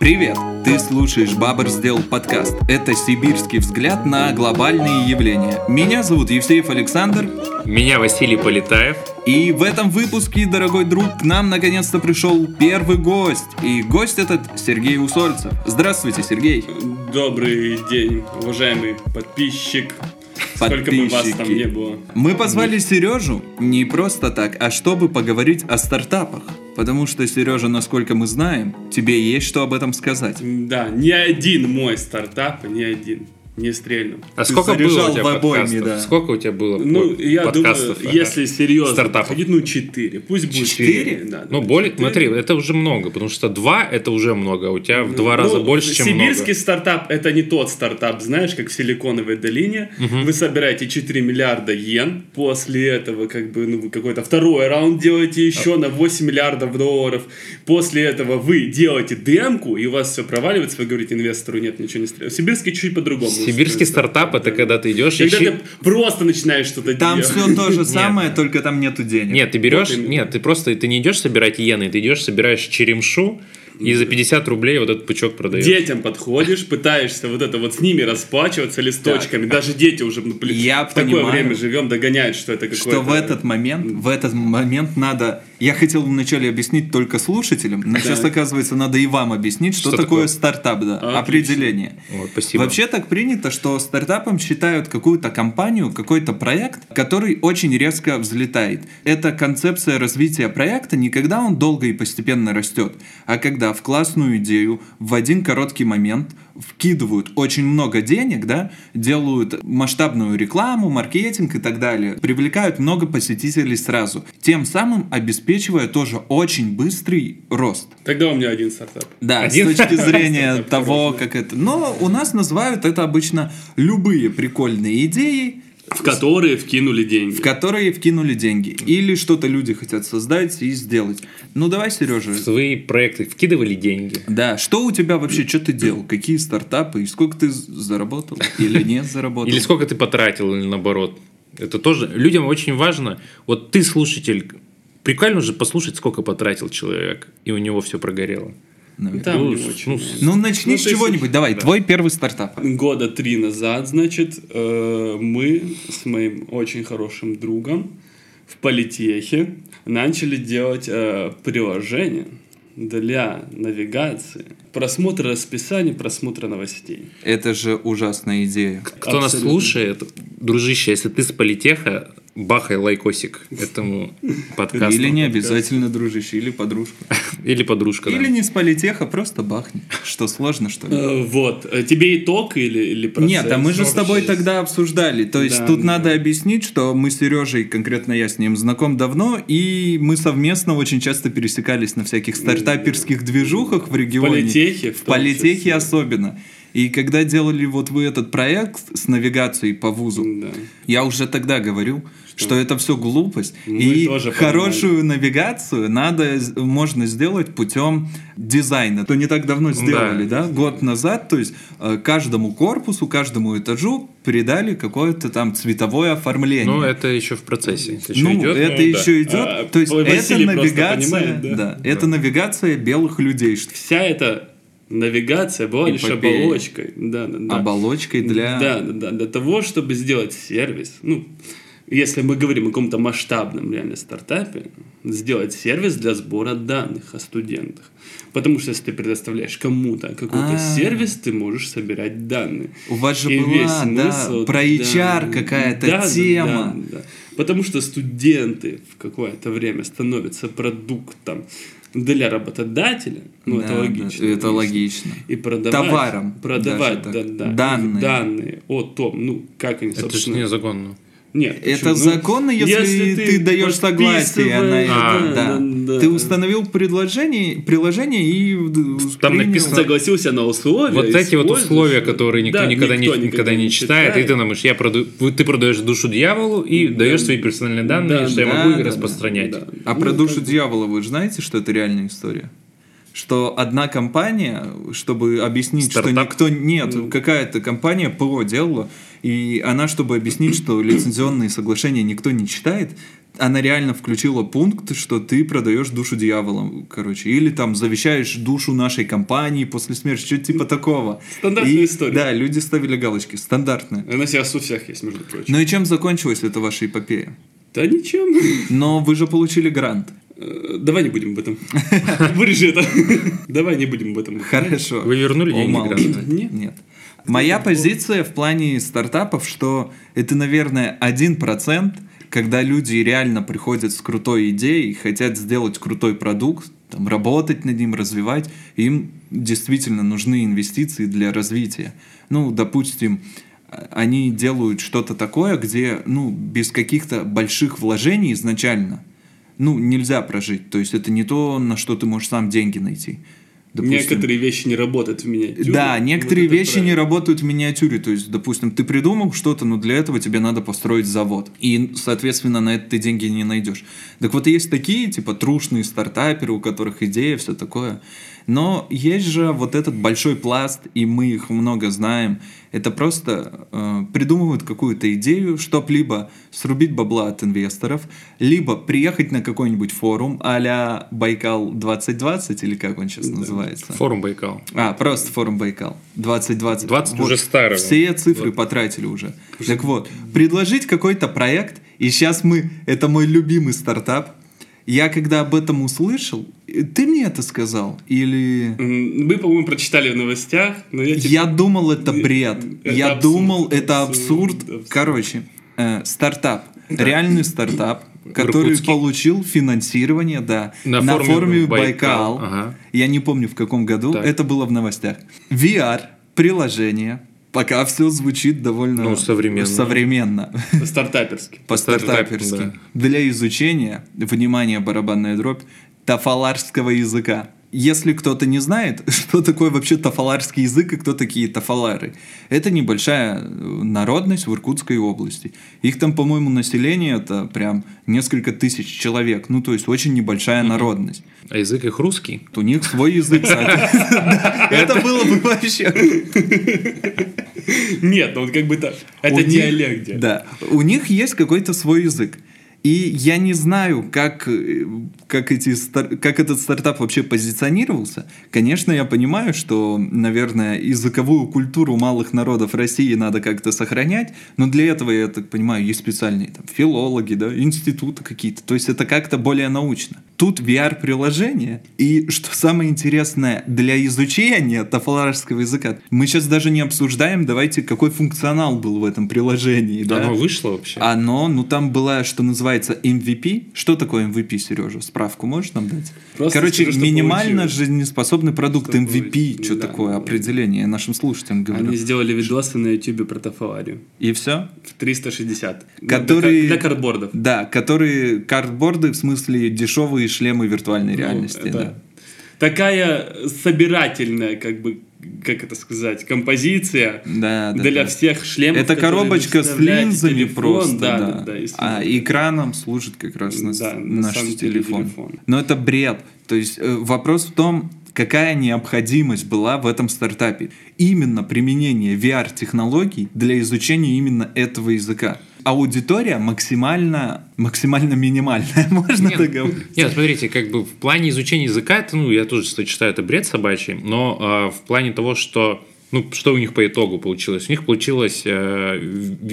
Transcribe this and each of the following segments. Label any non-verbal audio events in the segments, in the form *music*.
Привет! Ты слушаешь «Бабр сделал подкаст». Это сибирский взгляд на глобальные явления. Меня зовут Евсеев Александр. Меня Василий Полетаев. И в этом выпуске, дорогой друг, к нам наконец-то пришел первый гость. И гость этот Сергей Усольцев. Здравствуйте, Сергей. Добрый день, уважаемый подписчик. Сколько бы вас там не было. Мы позвали Сережу не просто так, а чтобы поговорить о стартапах. Потому что, Сережа, насколько мы знаем, тебе есть что об этом сказать. Да, ни один мой стартап, ни один не стрельнул. А Ты сколько было у тебя в обойме, да. Сколько у тебя было Ну, я думаю, ага. если серьезно стартапов ну, 4. Пусть будет 4. Да, ну, более, 4. смотри, это уже много, потому что 2 это уже много, а у тебя в 2 ну, раза больше, чем Сибирский много. стартап это не тот стартап, знаешь, как в Силиконовой долине. Угу. Вы собираете 4 миллиарда йен, после этого как бы ну, какой-то второй раунд делаете еще а. на 8 миллиардов долларов. После этого вы делаете демку, и у вас все проваливается, вы говорите инвестору, нет, ничего не стреляет. Сибирский чуть по-другому. Сибирский стартап это когда ты идешь когда ищи... ты просто начинаешь что-то там делать. Там все то же самое, только там нету денег. Нет, ты берешь, нет, ты просто ты не идешь собирать иены, ты идешь собираешь черемшу, и за 50 рублей вот этот пучок продаешь. Детям подходишь, пытаешься вот это вот с ними расплачиваться листочками. Так. Даже дети уже ну, Я в понимаю, такое время живем, догоняют, что это какое-то... Что в этот момент, в этот момент надо... Я хотел вначале объяснить только слушателям, но да. сейчас, оказывается, надо и вам объяснить, что, что такое, такое стартап, да, Отлично. определение. Вот, спасибо. Вообще так принято, что стартапом считают какую-то компанию, какой-то проект, который очень резко взлетает. Это концепция развития проекта не когда он долго и постепенно растет, а когда в классную идею в один короткий момент вкидывают очень много денег, да, делают масштабную рекламу, маркетинг и так далее, привлекают много посетителей сразу, тем самым обеспечивая тоже очень быстрый рост. Тогда у меня один стартап. Да, один? с точки *laughs* зрения того, как это... Но у нас называют это обычно любые прикольные идеи, в которые вкинули деньги. В которые вкинули деньги. Или что-то люди хотят создать и сделать. Ну давай, Сережа. В свои проекты вкидывали деньги. Да. Что у тебя вообще, что ты делал? Какие стартапы? И сколько ты заработал? Или не заработал? Или сколько ты потратил, или наоборот. Это тоже людям очень важно. Вот ты слушатель, прикольно же послушать, сколько потратил человек, и у него все прогорело. Да, ну, очень. Ну, ну начни ну, с чего-нибудь. Давай, да. твой первый стартап. Года три назад, значит, э, мы с моим очень хорошим другом в политехе начали делать э, приложение для навигации, просмотра расписания, просмотра новостей. Это же ужасная идея. Кто Абсолютно. нас слушает, дружище, если ты с политеха, бахай лайкосик этому *laughs* подкасту. Или не обязательно дружище, или подружка. *laughs* Или подружка, Или не с политеха, просто бахни. Что, сложно, что ли? Э, вот. Э, тебе итог или, или процесс? Нет, а мы же с тобой тогда обсуждали. То есть тут надо объяснить, что мы с Сережей, конкретно я с ним, знаком давно, и мы совместно очень часто пересекались на всяких стартаперских движухах в регионе. В политехе. В политехе особенно. И когда делали вот вы этот проект с навигацией по вузу, да. я уже тогда говорю, что это все глупость. Мы и хорошую понимаем. навигацию надо, можно сделать путем дизайна. То не так давно сделали, да, да? год назад. То есть э, каждому корпусу, каждому этажу придали какое-то там цветовое оформление. Ну, это еще в процессе. еще ну, идет, это ну, еще да. идет. А, то есть это навигация, понимает, да? Да, да. это навигация белых людей. Вся эта навигация была лишь оболочкой. Да, да, да. Оболочкой для... Да, да, да, для того, чтобы сделать сервис. Ну, если мы говорим о каком-то масштабном реально стартапе, сделать сервис для сбора данных о студентах. Потому что если ты предоставляешь кому-то какой-то А-а-а. сервис, ты можешь собирать данные. У вас же И была, да, про HR да, какая-то да, тема. Да, да, да. Потому что студенты в какое-то время становятся продуктом для работодателя, ну да, это логично. Да, это логично. И продавать, Товаром. Продавать да, да, данные. данные о том, ну, как они, собственно... Это же незаконно. Нет. Это почему? законно, если, если ты, ты даешь согласие на это. А, да, да. Да, ты установил предложение, приложение и там принял... написано согласился на условия. Вот эти вот условия, которые никто да, никогда, никто не, никогда не читает, читает, и ты думаешь, я проду... ты продаешь душу дьяволу и да. даешь свои персональные данные, да, что да, я могу да, их да, распространять. Да, да. А ну, про душу дьявола вы же знаете, что это реальная история? что одна компания, чтобы объяснить, Стартап? что никто нет, какая-то компания ПО делала, и она, чтобы объяснить, что лицензионные соглашения никто не читает, она реально включила пункт, что ты продаешь душу дьяволам, короче, или там завещаешь душу нашей компании после смерти, что-то типа такого. Стандартная И, история. Да, люди ставили галочки, стандартная. Она сейчас у всех есть, между прочим. Ну и чем закончилась эта ваша эпопея? Да ничем. Но вы же получили грант. Э, Давай не будем об этом. *laughs* Вырежи это. *laughs* Давай не будем об этом. Хорошо. Вы вернули деньги гранта? Нет. Нет. Моя позиция в плане стартапов, что это, наверное, 1%, когда люди реально приходят с крутой идеей, хотят сделать крутой продукт, там, работать над ним, развивать, им действительно нужны инвестиции для развития. Ну, допустим, они делают что-то такое, где, ну, без каких-то больших вложений изначально, ну, нельзя прожить. То есть это не то, на что ты можешь сам деньги найти. Допустим, Некоторые вещи не работают в миниатюре. да, некоторые Вот вещи не правильно. работают в миниатюре. То есть, допустим, ты придумал что-то, но для этого тебе надо построить завод. И, соответственно, на это ты деньги не найдешь. Так вот, есть такие, типа, трушные стартаперы, у которых идея, все такое. Но есть же вот этот большой пласт, и мы их много знаем. Это просто э, придумывают какую-то идею, чтобы либо срубить бабла от инвесторов, либо приехать на какой-нибудь форум а-ля Байкал 2020, или как он сейчас называется. Форум Байкал. А, просто форум Байкал. 2020. 20 уже старый. Все цифры потратили уже. Так вот, предложить какой-то проект, и сейчас мы, это мой любимый стартап. Я когда об этом услышал, э, ты мне это сказал? Или... Мы, по-моему, прочитали в новостях, но я тебе- Я думал, это бред. Это Я абсурд, думал, это абсурд, абсурд. абсурд. Короче, э, стартап. Реальный стартап, который Иркутске. получил финансирование, да, На на, форуме форуме Байкал. Байкал. Ага. Я не помню в каком году, Так. это было в новостях. VR, приложение, пока все звучит довольно Ну, современно. современно. стартаперский. по-стартаперски. да. Для изучения, внимание, барабанная дробь, тафаларского языка. Если кто-то не знает, *laughs* что такое вообще тафаларский язык и кто такие тафалары, это небольшая э, народность в Иркутской области. Их там, по-моему, население это прям несколько тысяч человек. Ну, то есть очень небольшая народность. А язык их русский? У них свой язык. *laughs* Это было бы вообще... *laughs* Нет, ну вот как бы так. Это диалект. Да. У них есть какой-то свой язык. И я не знаю, как, э, как, эти, как этот стартап вообще позиционировался. Конечно, я понимаю, что, наверное, языковую культуру малых народов России надо как-то сохранять, но для этого, я так понимаю, есть специальные там, филологи, да, институты какие-то. То есть это как-то более научно. Тут VR-приложение, и что самое интересное, для изучения тафаларского языка, мы сейчас даже не обсуждаем, давайте, какой функционал был в этом приложении. Да? Оно вышло вообще? Оно, ну там была, что называется, MVP. Что такое MVP, Сережа? Справку можешь нам дать? Просто Короче, скажи, что минимально получилось. жизнеспособный продукт Что MVP. получилось. Что Да, такое да. определение? Я нашим слушателям говорю. Они сделали видосы на ютубе про тафаларию. И все? В 360. Ну, Которые- Для, для картбордов. Да, которые картборды, в смысле дешевые шлемы виртуальной реальности. Ну, это да. Такая собирательная, как бы, как это сказать, композиция Да, да, для да. всех шлемов. Это коробочка с линзами телефон. просто, да, да. да, да, а экраном служит как раз на, Да, на наш деле телефон. телефон. Но это бред. То есть э, вопрос в том, какая необходимость была в этом стартапе. Именно применение VR-технологий для изучения именно этого языка. Аудитория максимально, максимально минимальная, *laughs* можно Нет, так говорить? Нет, смотрите, как бы в плане изучения языка, это, ну, я тоже кстати, считаю, это бред собачий, но а, в плане того, что ну, что у них по итогу получилось? У них получилась э,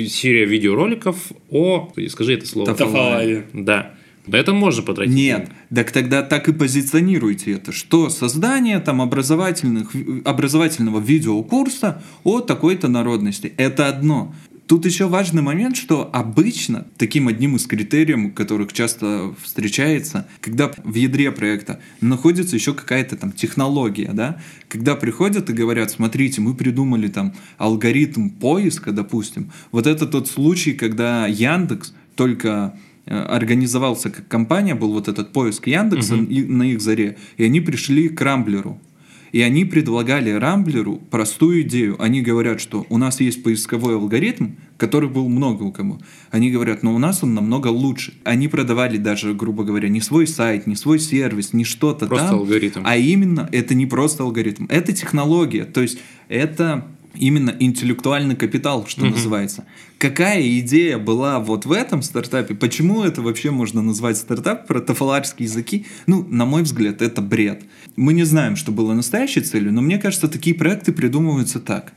серия видеороликов о... Скажи это слово. Таф- Тафалария. Да. На это можно потратить. Нет, так тогда так и позиционируйте это, что создание там образовательных, образовательного видеокурса о такой-то народности. Это одно. Тут еще важный момент, что обычно таким одним из критериев, которых часто встречается, когда в ядре проекта находится еще какая-то там технология, да, когда приходят и говорят, смотрите, мы придумали там алгоритм поиска, допустим, вот это тот случай, когда Яндекс только э, организовался как компания, был вот этот поиск Яндекса и- на их заре, и они пришли к Рамблеру. И они предлагали Рамблеру простую идею. Они говорят, что у нас есть поисковой алгоритм, который был много у кого. Они говорят, но у нас он намного лучше. Они продавали даже, грубо говоря, не свой сайт, не свой сервис, не что-то Просто там, алгоритм. а именно это не просто алгоритм, это технология. То есть это именно интеллектуальный капитал, что mm-hmm. называется. Какая идея была вот в этом стартапе? Почему это вообще можно назвать стартап про тафаларские языки? Ну, на мой взгляд, это бред. Мы не знаем, что было настоящей целью, но мне кажется, такие проекты придумываются так –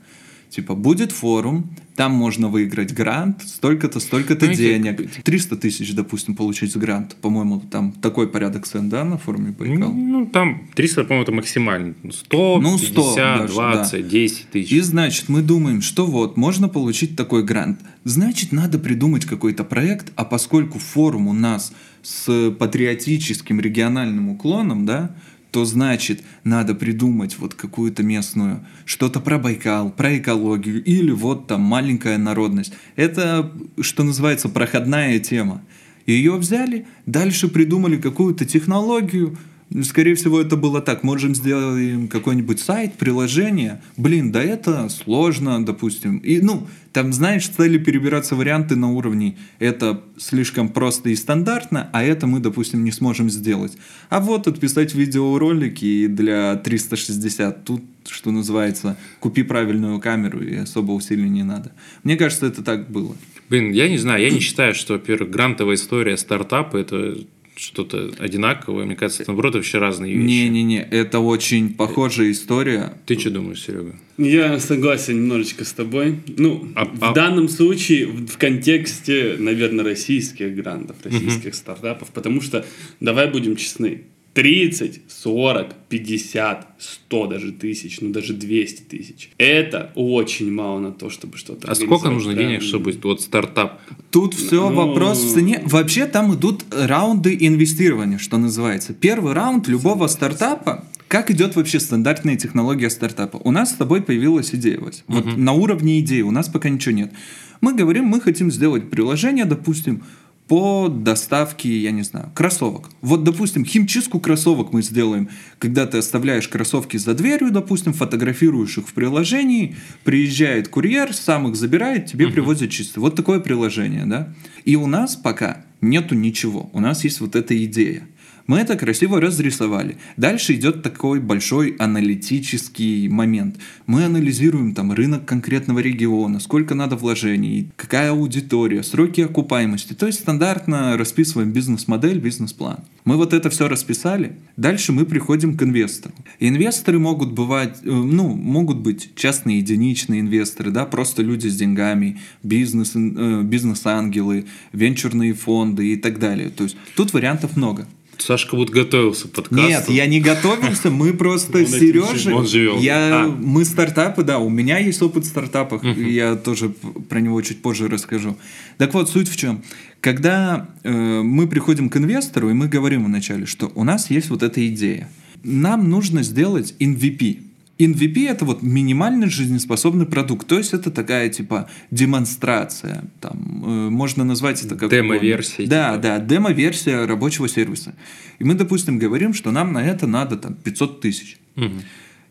Типа, будет форум, там можно выиграть грант, столько-то, столько-то ну, денег. 300 тысяч, допустим, получить грант. По-моему, там такой порядок цен, да, на форуме Байкал? Ну, там 300, по-моему, это максимально. 100, ну, 100 50, даже, 20, да. 10 тысяч. И, значит, мы думаем, что вот, можно получить такой грант. Значит, надо придумать какой-то проект, а поскольку форум у нас с патриотическим региональным уклоном, да, то значит надо придумать вот какую-то местную, что-то про Байкал, про экологию или вот там маленькая народность. Это, что называется, проходная тема. Ее взяли, дальше придумали какую-то технологию, Скорее всего, это было так. Можем сделать какой-нибудь сайт, приложение. Блин, да это сложно, допустим. И, ну, там, знаешь, стали перебираться варианты на уровне это слишком просто и стандартно, а это мы, допустим, не сможем сделать. А вот отписать видеоролики для 360. Тут, что называется, купи правильную камеру и особо усилий не надо. Мне кажется, это так было. Блин, я не знаю, я не считаю, что, во-первых, грантовая история стартапа – это что-то одинаковое. Мне кажется, это, наоборот, вообще разные вещи. Не-не-не, это очень похожая история. Ты что думаешь, Серега? Я согласен немножечко с тобой. Ну, а, в а... данном случае, в, в контексте, наверное, российских грантов, российских угу. стартапов, потому что, давай будем честны, 30, 40, 50, 100 даже тысяч, ну даже 200 тысяч. Это очень мало на то, чтобы что-то А сколько нужно денег, чтобы вот стартап? Тут все ну... вопрос в цене. Вообще там идут раунды инвестирования, что называется. Первый раунд любого стартапа как идет вообще стандартная технология стартапа? У нас с тобой появилась идея, Вась. Вот uh на уровне идеи у нас пока ничего нет. Мы говорим, мы хотим сделать приложение, допустим, по доставке, я не знаю, кроссовок. Вот, допустим, химчистку кроссовок мы сделаем, когда ты оставляешь кроссовки за дверью, допустим, фотографируешь их в приложении, приезжает курьер, сам их забирает, тебе uh-huh. привозят чисто. Вот такое приложение, да? И у нас пока нету ничего. У нас есть вот эта идея. Мы это красиво разрисовали. Дальше идет такой большой аналитический момент. Мы анализируем там рынок конкретного региона, сколько надо вложений, какая аудитория, сроки окупаемости. То есть стандартно расписываем бизнес-модель, бизнес-план. Мы вот это все расписали. Дальше мы приходим к инвестору. Инвесторы могут бывать, э, ну, могут быть частные единичные инвесторы, да, просто люди с деньгами, бизнес, э, бизнес-ангелы, венчурные фонды и так далее. То есть тут вариантов много. Сашка вот готовился к подкасту. Нет, я не готовился, мы просто с Сережей. Я, а. Мы стартапы, да, у меня есть опыт в стартапах, я тоже про него чуть позже расскажу. Так вот, суть в чем. Когда э, мы приходим к инвестору, и мы говорим вначале, что у нас есть вот эта идея. Нам нужно сделать MVP – MVP это вот минимально жизнеспособный продукт, то есть это такая типа демонстрация, там э, можно назвать это как демо-версия. Да, типа. да, демо-версия рабочего сервиса. И мы, допустим, говорим, что нам на это надо там 500 тысяч. Угу.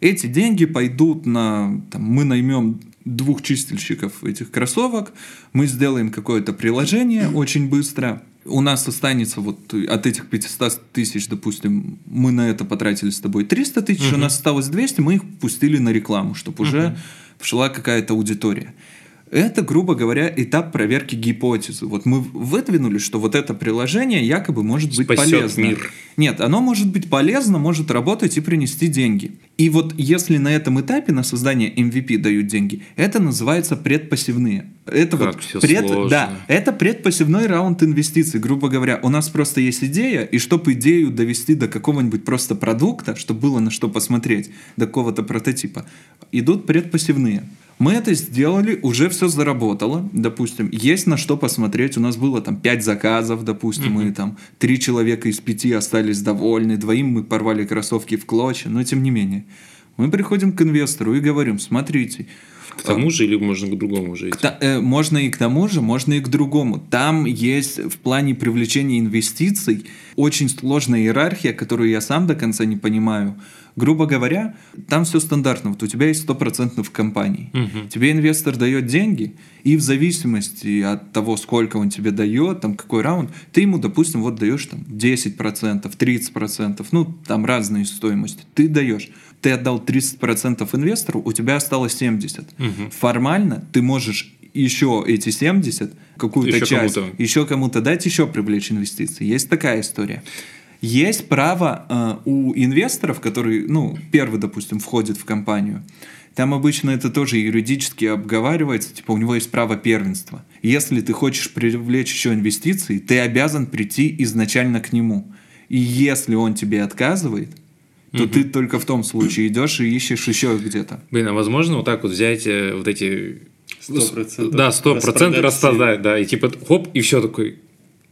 Эти деньги пойдут на, там, мы наймем двух чистильщиков этих кроссовок, мы сделаем какое-то приложение очень быстро, у нас останется вот от этих 500 тысяч, допустим, мы на это потратили с тобой 300 тысяч, угу. у нас осталось 200, мы их пустили на рекламу, чтобы уже угу. пошла какая-то аудитория. Это, грубо говоря, этап проверки гипотезы. Вот мы выдвинули, что вот это приложение якобы может быть Спасет полезно. мир. Нет, оно может быть полезно, может работать и принести деньги. И вот если на этом этапе на создание MVP дают деньги, это называется предпассивные. Это как вот все пред, сложно. да, это предпассивной раунд инвестиций, грубо говоря. У нас просто есть идея, и чтобы идею довести до какого-нибудь просто продукта, чтобы было на что посмотреть, до какого-то прототипа, идут предпассивные. Мы это сделали, уже все заработало, допустим, есть на что посмотреть. У нас было там 5 заказов, допустим, mm-hmm. и там три человека из пяти остались довольны, двоим мы порвали кроссовки в клочья, но тем не менее. Мы приходим к инвестору и говорим, смотрите, к тому же или можно к другому уже идти? Э, можно и к тому же, можно и к другому. Там есть в плане привлечения инвестиций очень сложная иерархия, которую я сам до конца не понимаю Грубо говоря, там все стандартно. Вот у тебя есть 100% в компании. Мгм. Тебе инвестор дает деньги, и в зависимости от того, сколько он тебе дает, там какой раунд, ты ему, допустим, вот даешь там 10%, 30%, ну там разные стоимости. Ты даешь. Ты отдал 30% инвестору, у тебя осталось 70%. Мгм. Формально ты можешь еще эти 70, какую-то часть, кому-то. еще кому-то дать, еще привлечь инвестиции. Есть такая история. Есть право э, у инвесторов, которые, ну, первый, допустим, входит в компанию, там обычно это тоже юридически обговаривается, типа у него есть право первенства. Если ты хочешь привлечь еще инвестиции, ты обязан прийти изначально к нему. И если он тебе отказывает, то ты только в том случае идешь и ищешь еще где-то. Блин, а возможно вот так вот взять э, вот эти... 100%. Да, сто процентов Распродать распродать, да, и типа хоп, и все такой,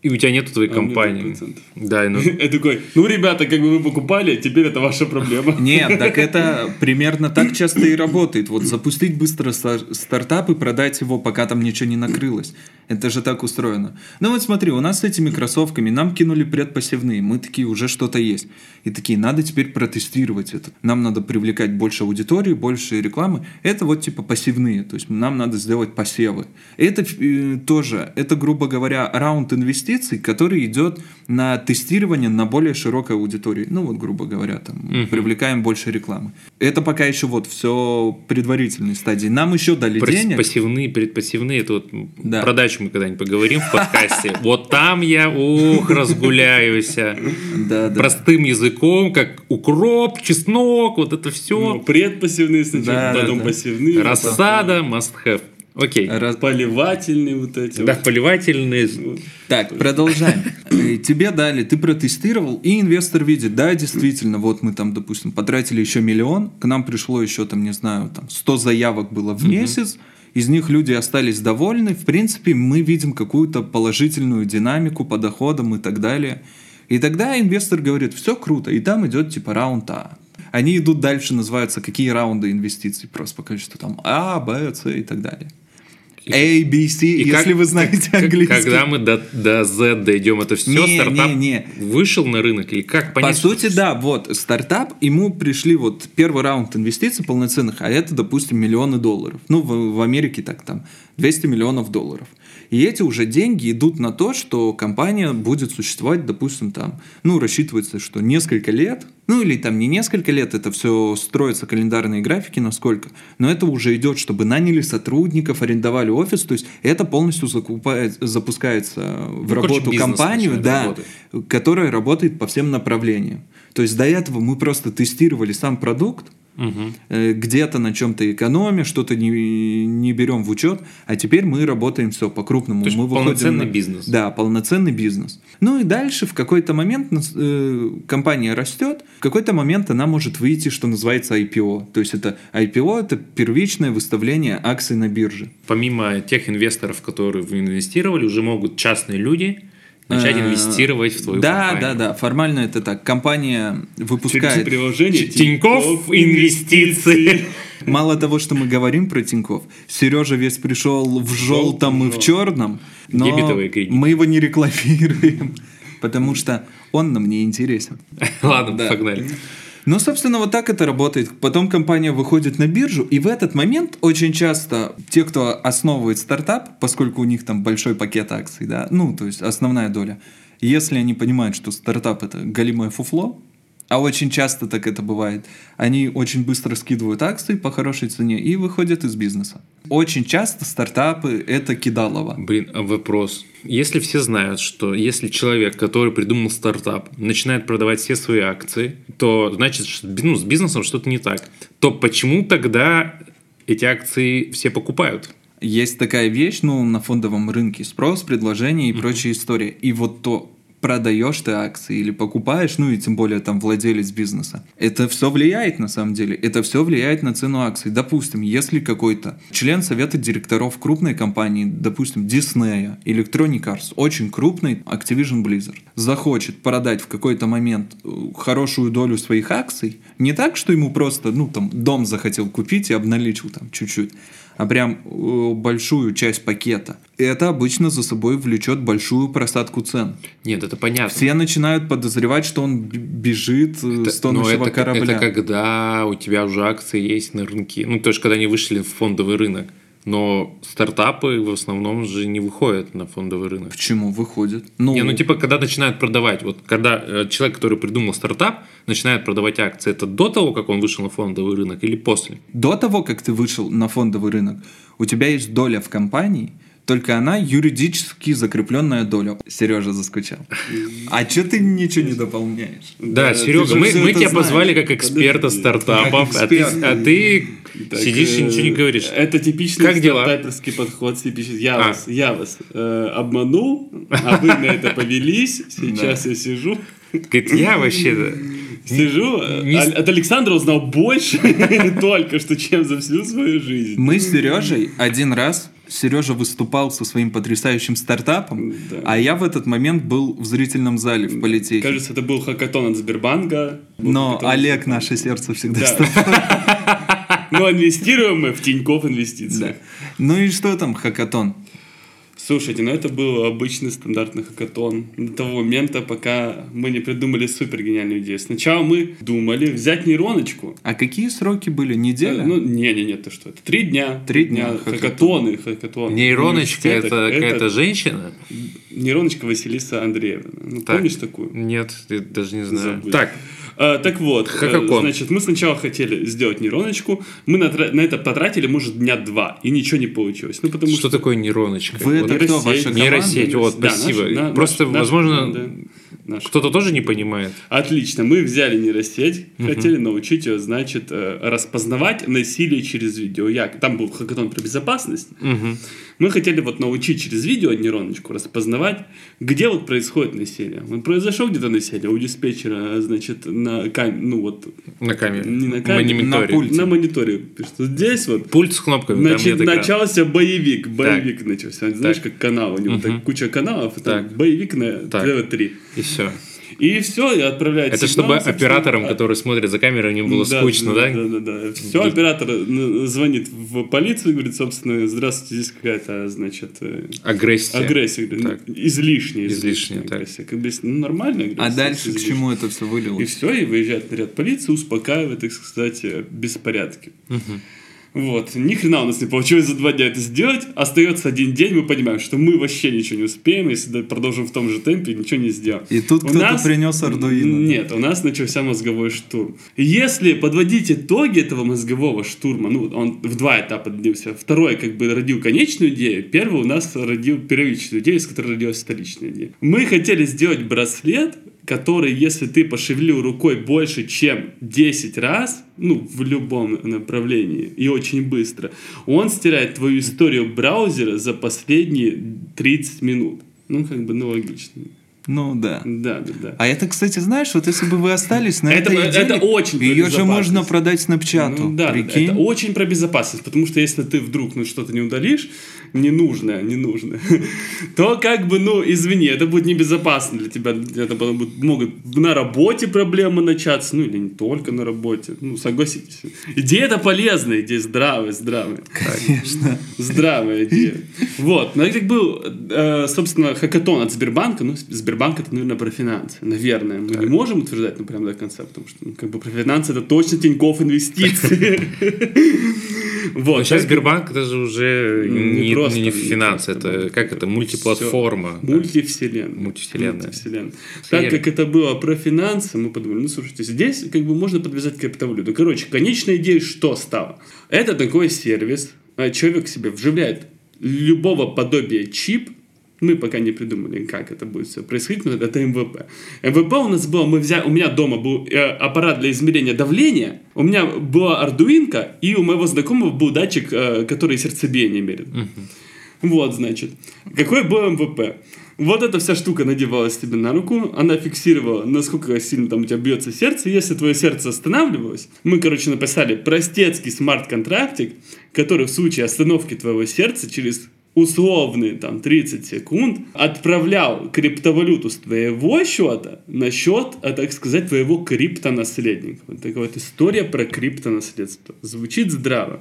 и у тебя нету твоей А компании. 5%. Да, и ну, *laughs* Я такой, ну, ребята, как бы вы покупали, теперь это ваша проблема. *laughs* Нет, так *laughs* это примерно так часто и работает. Вот запустить быстро ста- стартап и продать его, пока там ничего не накрылось. Это же так устроено. Ну вот смотри, у нас с этими кроссовками нам кинули предпассивные. Мы такие, уже что-то есть. И такие, надо теперь протестировать это. Нам надо привлекать больше аудитории, больше рекламы. Это вот типа пассивные. То есть нам надо сделать посевы. Это э, тоже, это, грубо говоря, раунд инвестиций, который идет на тестирование на более широкой аудитории. Ну вот, грубо говоря, там привлекаем больше рекламы. Это пока еще вот все предварительной стадии. Нам еще дали прос- денег. пассивные, предпассивные, это вот Да. про дачу мы когда-нибудь поговорим в подкасте. Вот там я, ух, разгуляюсь. Да. Простым языком, как укроп, чеснок, вот это Ну, все. предпассивные сначала, потом пассивные. Рассада, must have. Окей. Раз- Поливательные вот эти. Да, вот. поливательные. Так, продолжаем. Э, Тебе дали, ты протестировал, и инвестор видит, да, действительно, вот мы там, допустим, потратили еще миллион, к нам пришло еще, там, не знаю, там, 100 заявок было в месяц, из них люди остались довольны, в принципе, мы видим какую-то положительную динамику по доходам и так далее. И тогда инвестор говорит, все круто, и там идет типа раунд А. Они идут дальше, называются какие раунды инвестиций, просто по количеству там А, Б, С и так далее. A, B, C, И если как- вы знаете как- английский. Когда мы до, до Z дойдем, это все Не, стартап не, не. вышел на рынок или как По понять? что- сути, да, вот стартап, ему пришли вот первый раунд инвестиций полноценных, а это, допустим, миллионы долларов. Ну, в, в Америке так там 200 миллионов долларов. И эти уже деньги идут на то, что компания будет существовать, допустим, там, ну, рассчитывается, что несколько лет, ну, или там не несколько лет, это все строится календарные графики, насколько, но это уже идет, чтобы наняли сотрудников, арендовали офис, то есть это полностью закупает, запускается в Ну, короче, работу бизнес компанию, да, работать. которая работает по всем направлениям. То есть до этого мы просто тестировали сам продукт, Э, где-то на чем-то экономим, что-то не, не берем в учет, а теперь мы работаем все по-крупному. Мы выходим полноценный на- бизнес. Да, полноценный бизнес. Ну и дальше в какой-то момент э, компания растет, в какой-то момент она может выйти, что называется IPO. То есть это IPO это первичное выставление акций на бирже. Помимо тех инвесторов, которые вы инвестировали, уже могут частные люди начать Э, инвестировать в твою Да, компанию. да, да. Формально это так. Компания Через выпускает приложение Тинькофф инвестиции. Мало того, что мы говорим про Тиньков, Сережа весь пришел в желтом и в черном, но мы его не рекламируем, *laughs* потому что он нам не интересен. Ладно, Да. погнали. Ну, собственно, вот так это работает. Потом компания выходит на биржу, и в этот момент очень часто те, кто основывает стартап, поскольку у них там большой пакет акций, да, ну, то есть основная доля, если они понимают, что стартап это галимое фуфло, а очень часто так это бывает, они очень быстро скидывают акции по хорошей цене и выходят из бизнеса. Очень часто стартапы это кидалово. Блин, а вопрос. Если все знают, что если человек, который придумал стартап, начинает продавать все свои акции, то значит, ну, с бизнесом что-то не так. То почему тогда эти акции все покупают? Есть такая вещь, ну, на фондовом рынке спрос, предложение и прочая история. И вот то, продаешь ты акции или покупаешь, ну и тем более там владелец бизнеса. Это все влияет на самом деле. Это все влияет на цену акций. Допустим, если какой-то член совета директоров крупной компании, допустим, Disney, Electronic Arts, очень крупный Activision Blizzard, захочет продать в какой-то момент э, хорошую долю своих акций, не так, что ему просто, ну там, дом захотел купить и обналичил там чуть-чуть, а прям э, большую часть пакета, это обычно за собой влечет большую просадку цен. Нет, это понятно. Все начинают подозревать, что он бежит э, Это- с тонущего но это, корабля. это когда у тебя уже акции есть на рынке. Ну, то есть, когда они вышли в фондовый рынок. Но стартапы в основном же не выходят на фондовый рынок. Почему выходит? Ну, Не, ну типа, когда начинают продавать, вот когда э, человек, который придумал стартап, начинает продавать акции, это до того, как он вышел на фондовый рынок или после? до того, как ты вышел на фондовый рынок, у тебя есть доля в компании, только она юридически закрепленная доля. Сережа заскучал. А что ты ничего не дополняешь? Да, ты Серега, мы, мы тебя знаешь. позвали как эксперта Подожди. стартапов, Как а ты, эксперт. а ты Так, сидишь и э, ничего не говоришь. Это типичный Как дела? стартаперский подход. типичный. Я А. вас, я вас э, обманул, а вы на это повелись. *laughs* Сейчас я сижу. Говорит, я вообще Сижу, э, Не а- от Александра узнал больше *laughs* только что, чем за всю свою жизнь. Мы с Сережей один раз Сережа выступал со своим потрясающим стартапом, Да. а я в этот момент был в зрительном зале в политехе. Кажется, это был хакатон от Сбербанка. Но. Олег наше сердце всегда Да. *laughs* Но инвестируем мы в Тинькофф инвестиции. Да. Ну и что там, хакатон? Слушайте, ну это был обычный стандартный хакатон до того момента, пока мы не придумали супер гениальную идею. Сначала мы думали взять нейроночку. А какие сроки были? Неделя? Э, Ну, не-не-не, ты что, это три дня. Три дня, Хакатоны, хакатоны. нейроночка, это Университетах. какая-то женщина? Нейроночка Василиса Андреевна. Ну, Так. помнишь такую? Нет, я даже не знаю. Забыл. Так, А, так вот, э, Хакакон. значит, мы сначала хотели сделать нейроночку, мы на, на это потратили, может, дня два, и ничего не получилось. Ну, потому что что... такое нейроночка? Вы Вот это кто, нейросеть, ваша команда? Нейросеть, вот, Да, спасибо. наша- да, Просто, наша возможно, команда, наша кто-то тоже не понимает. Отлично, мы взяли нейросеть, хотели научить ее, значит, э, распознавать насилие через видео. Я, там был хакатон про безопасность. Мгм. Мы хотели вот научить через видео нейроночку распознавать, где вот происходит насилие. Вот произошло где-то насилие у диспетчера, значит, на кам... ну вот, На камере. не на камере, мониторе. на пульте. на мониторе. Что здесь вот Пульт с кнопками. Значит, начался боевик. Боевик начался. Знаешь, Так. как канал у него, Мгм. так куча каналов, Так. боевик на Так. ТВ-3. И все. И все, и отправляет Это сигнал, чтобы собственно. операторам, А- которые смотрят за камерой, не было скучно, да? Да, да, да. Все, оператор звонит в полицию, говорит, собственно, здравствуйте, здесь какая-то, значит, э, Агрессия. агрессия. Говорит, ну, излишняя. Излишняя, так. агрессия. Как бы, ну, агрессия. А дальше к излишняя. чему это все И вылилось? все, и выезжает наряд полиции, успокаивает, так сказать, э, беспорядки. Вот. Ни хрена у нас не получилось за два дня это сделать. Остается один день, мы понимаем, что мы вообще ничего не успеем, если да- продолжим в том же темпе, ничего не сделаем. И тут кто-то нас- принес Ардуино. Нет, у нас начался мозговой штурм. Если подводить итоги этого мозгового штурма, ну, он в два этапа длился. Второй как бы родил конечную идею, первый у нас родил первичную идею, из которой родилась вторичная идея. Мы хотели сделать браслет, который, если ты пошевелил рукой больше, чем 10 раз, ну, в любом направлении, и очень быстро, он стирает твою историю браузера за последние 30 минут. Ну, как бы, ну, логично. Ну да. Да, да, да. А это, кстати, знаешь, вот если бы вы остались на Это- этой это идее, очень про ее же можно продать Снапчату. Ну, да, да, прикинь? это очень про безопасность, потому что если ты вдруг ну, что-то не удалишь, ненужное, ненужное, *laughs* то как бы, ну, извини, это будет небезопасно для тебя. Это потом будет- могут на работе проблемы начаться, ну, или не только на работе. Ну, согласитесь. Идея-то полезная, идея здравая, здравая. Конечно. Здравая идея. Вот. Ну, это был, э, собственно, хакатон от Сбербанка. Ну, Сбербанк это, наверное, про финансы. Наверное. Мы не можем утверждать, ну, прям до конца, потому что, ну, как бы, про финансы это точно Тинькофф инвестиции. *laughs* Вот. сейчас Сбербанк это же уже Не не, просто, не не финансы, просто, это да. как это, мультиплатформа. да. Мультивселенная. Мультивселенная. Мультивселенная. Вселенная. Так как это было про финансы, мы подумали, ну, слушайте, здесь как бы можно подвязать к криптовалюту. Короче, конечная идея что стала? Это такой сервис, а, человек себе вживляет любого подобия чип, мы пока не придумали, как это будет все происходить, но это MVP. MVP у нас было, мы взяли, у меня дома был э, аппарат для измерения давления, у меня была ардуинка, и у моего знакомого был датчик, э, который сердцебиение мерит. Вот, значит. Какой был MVP? Вот эта вся штука надевалась тебе на руку, она фиксировала, насколько сильно там у тебя бьется сердце. Если твое сердце останавливалось, мы, короче, написали простецкий смарт-контрактик, который в случае остановки твоего сердца через условные там 30 секунд отправлял криптовалюту с твоего счета на счет, а так сказать, твоего криптонаследника. Вот такая вот история про криптонаследство. Звучит здраво.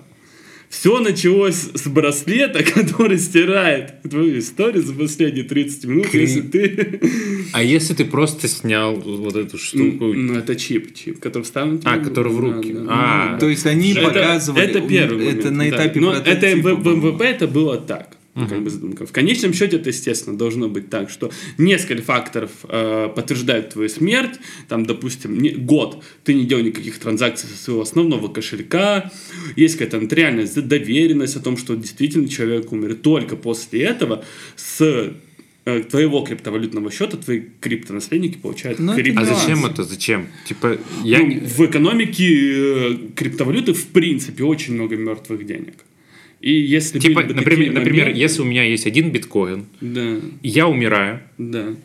Все началось с браслета, *laughs* который стирает твою историю за последние 30 минут, Кри- если ты... *laughs* А если ты просто снял вот эту штуку? Ну, это чип, чип, который вставлен А, который в руки. Да, да. А, То есть они Это- показывали... Это первый Это момент, на да. этапе Но это в, в. МВП это было так. Как бы. В конечном счете это, естественно, должно быть так, что несколько факторов э, подтверждают твою смерть. Там, допустим, не- год ты не делал никаких транзакций со своего основного кошелька. Есть какая-то нотариальная доверенность о том, что действительно человек умер. И только после этого с э, твоего криптовалютного счета твои криптонаследники получают Ну, это а зачем это? Зачем? Типа, я... Ну, В экономике э, криптовалюты в принципе очень много мертвых денег. И если Типа, например, например, если у меня есть один биткоин, Да, я умираю, да.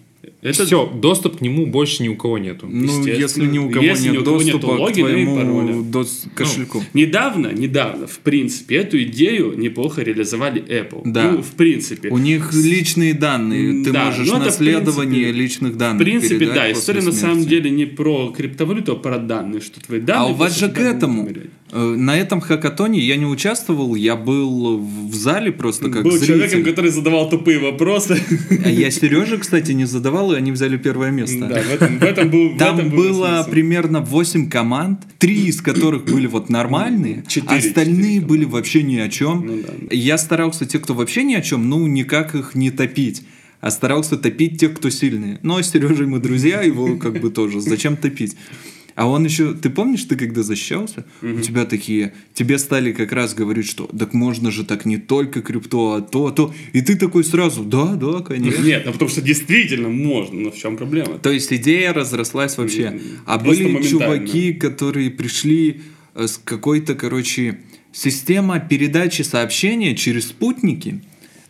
Это все, доступ к нему больше ни у кого нету. Ну, если ни у кого Если ни нет у кого нету доступа к логина и твоему пароля. дос- кошельку. Недавно, недавно, в принципе, эту идею неплохо реализовали Apple. Да. Ну, в принципе. У них личные данные. Ты Да, можешь ну, наследование принципе, личных данных В принципе, да, история на смерти. самом деле не про криптовалюту, а про данные, что твои данные... А у вас же к этому. умереть. э, На этом хакатоне я не участвовал, я был в зале просто как Был зритель. человеком, который задавал тупые вопросы. А я Сереже, кстати, не задавал, и они взяли первое место. Да, в этом, в этом был в Там этом был было смысл. примерно 8 команд, три из которых были вот нормальные, Четыре, остальные четыре были вообще ни о чем. Ну да. Я старался те, кто вообще ни о чем, ну никак их не топить. А старался топить тех, кто сильные. Но с Сережей мы друзья, его как бы тоже. Зачем топить? А он еще, ты помнишь, ты когда защищался, у тебя такие, тебе стали как раз говорить, что так можно же так не только крипто, а то, а то. И ты такой сразу, да, да, конечно. Нет, ну потому что действительно можно, но в чем проблема? То есть идея разрослась вообще. М, А просто были чуваки, которые пришли э, с какой-то, короче, система передачи сообщения через спутники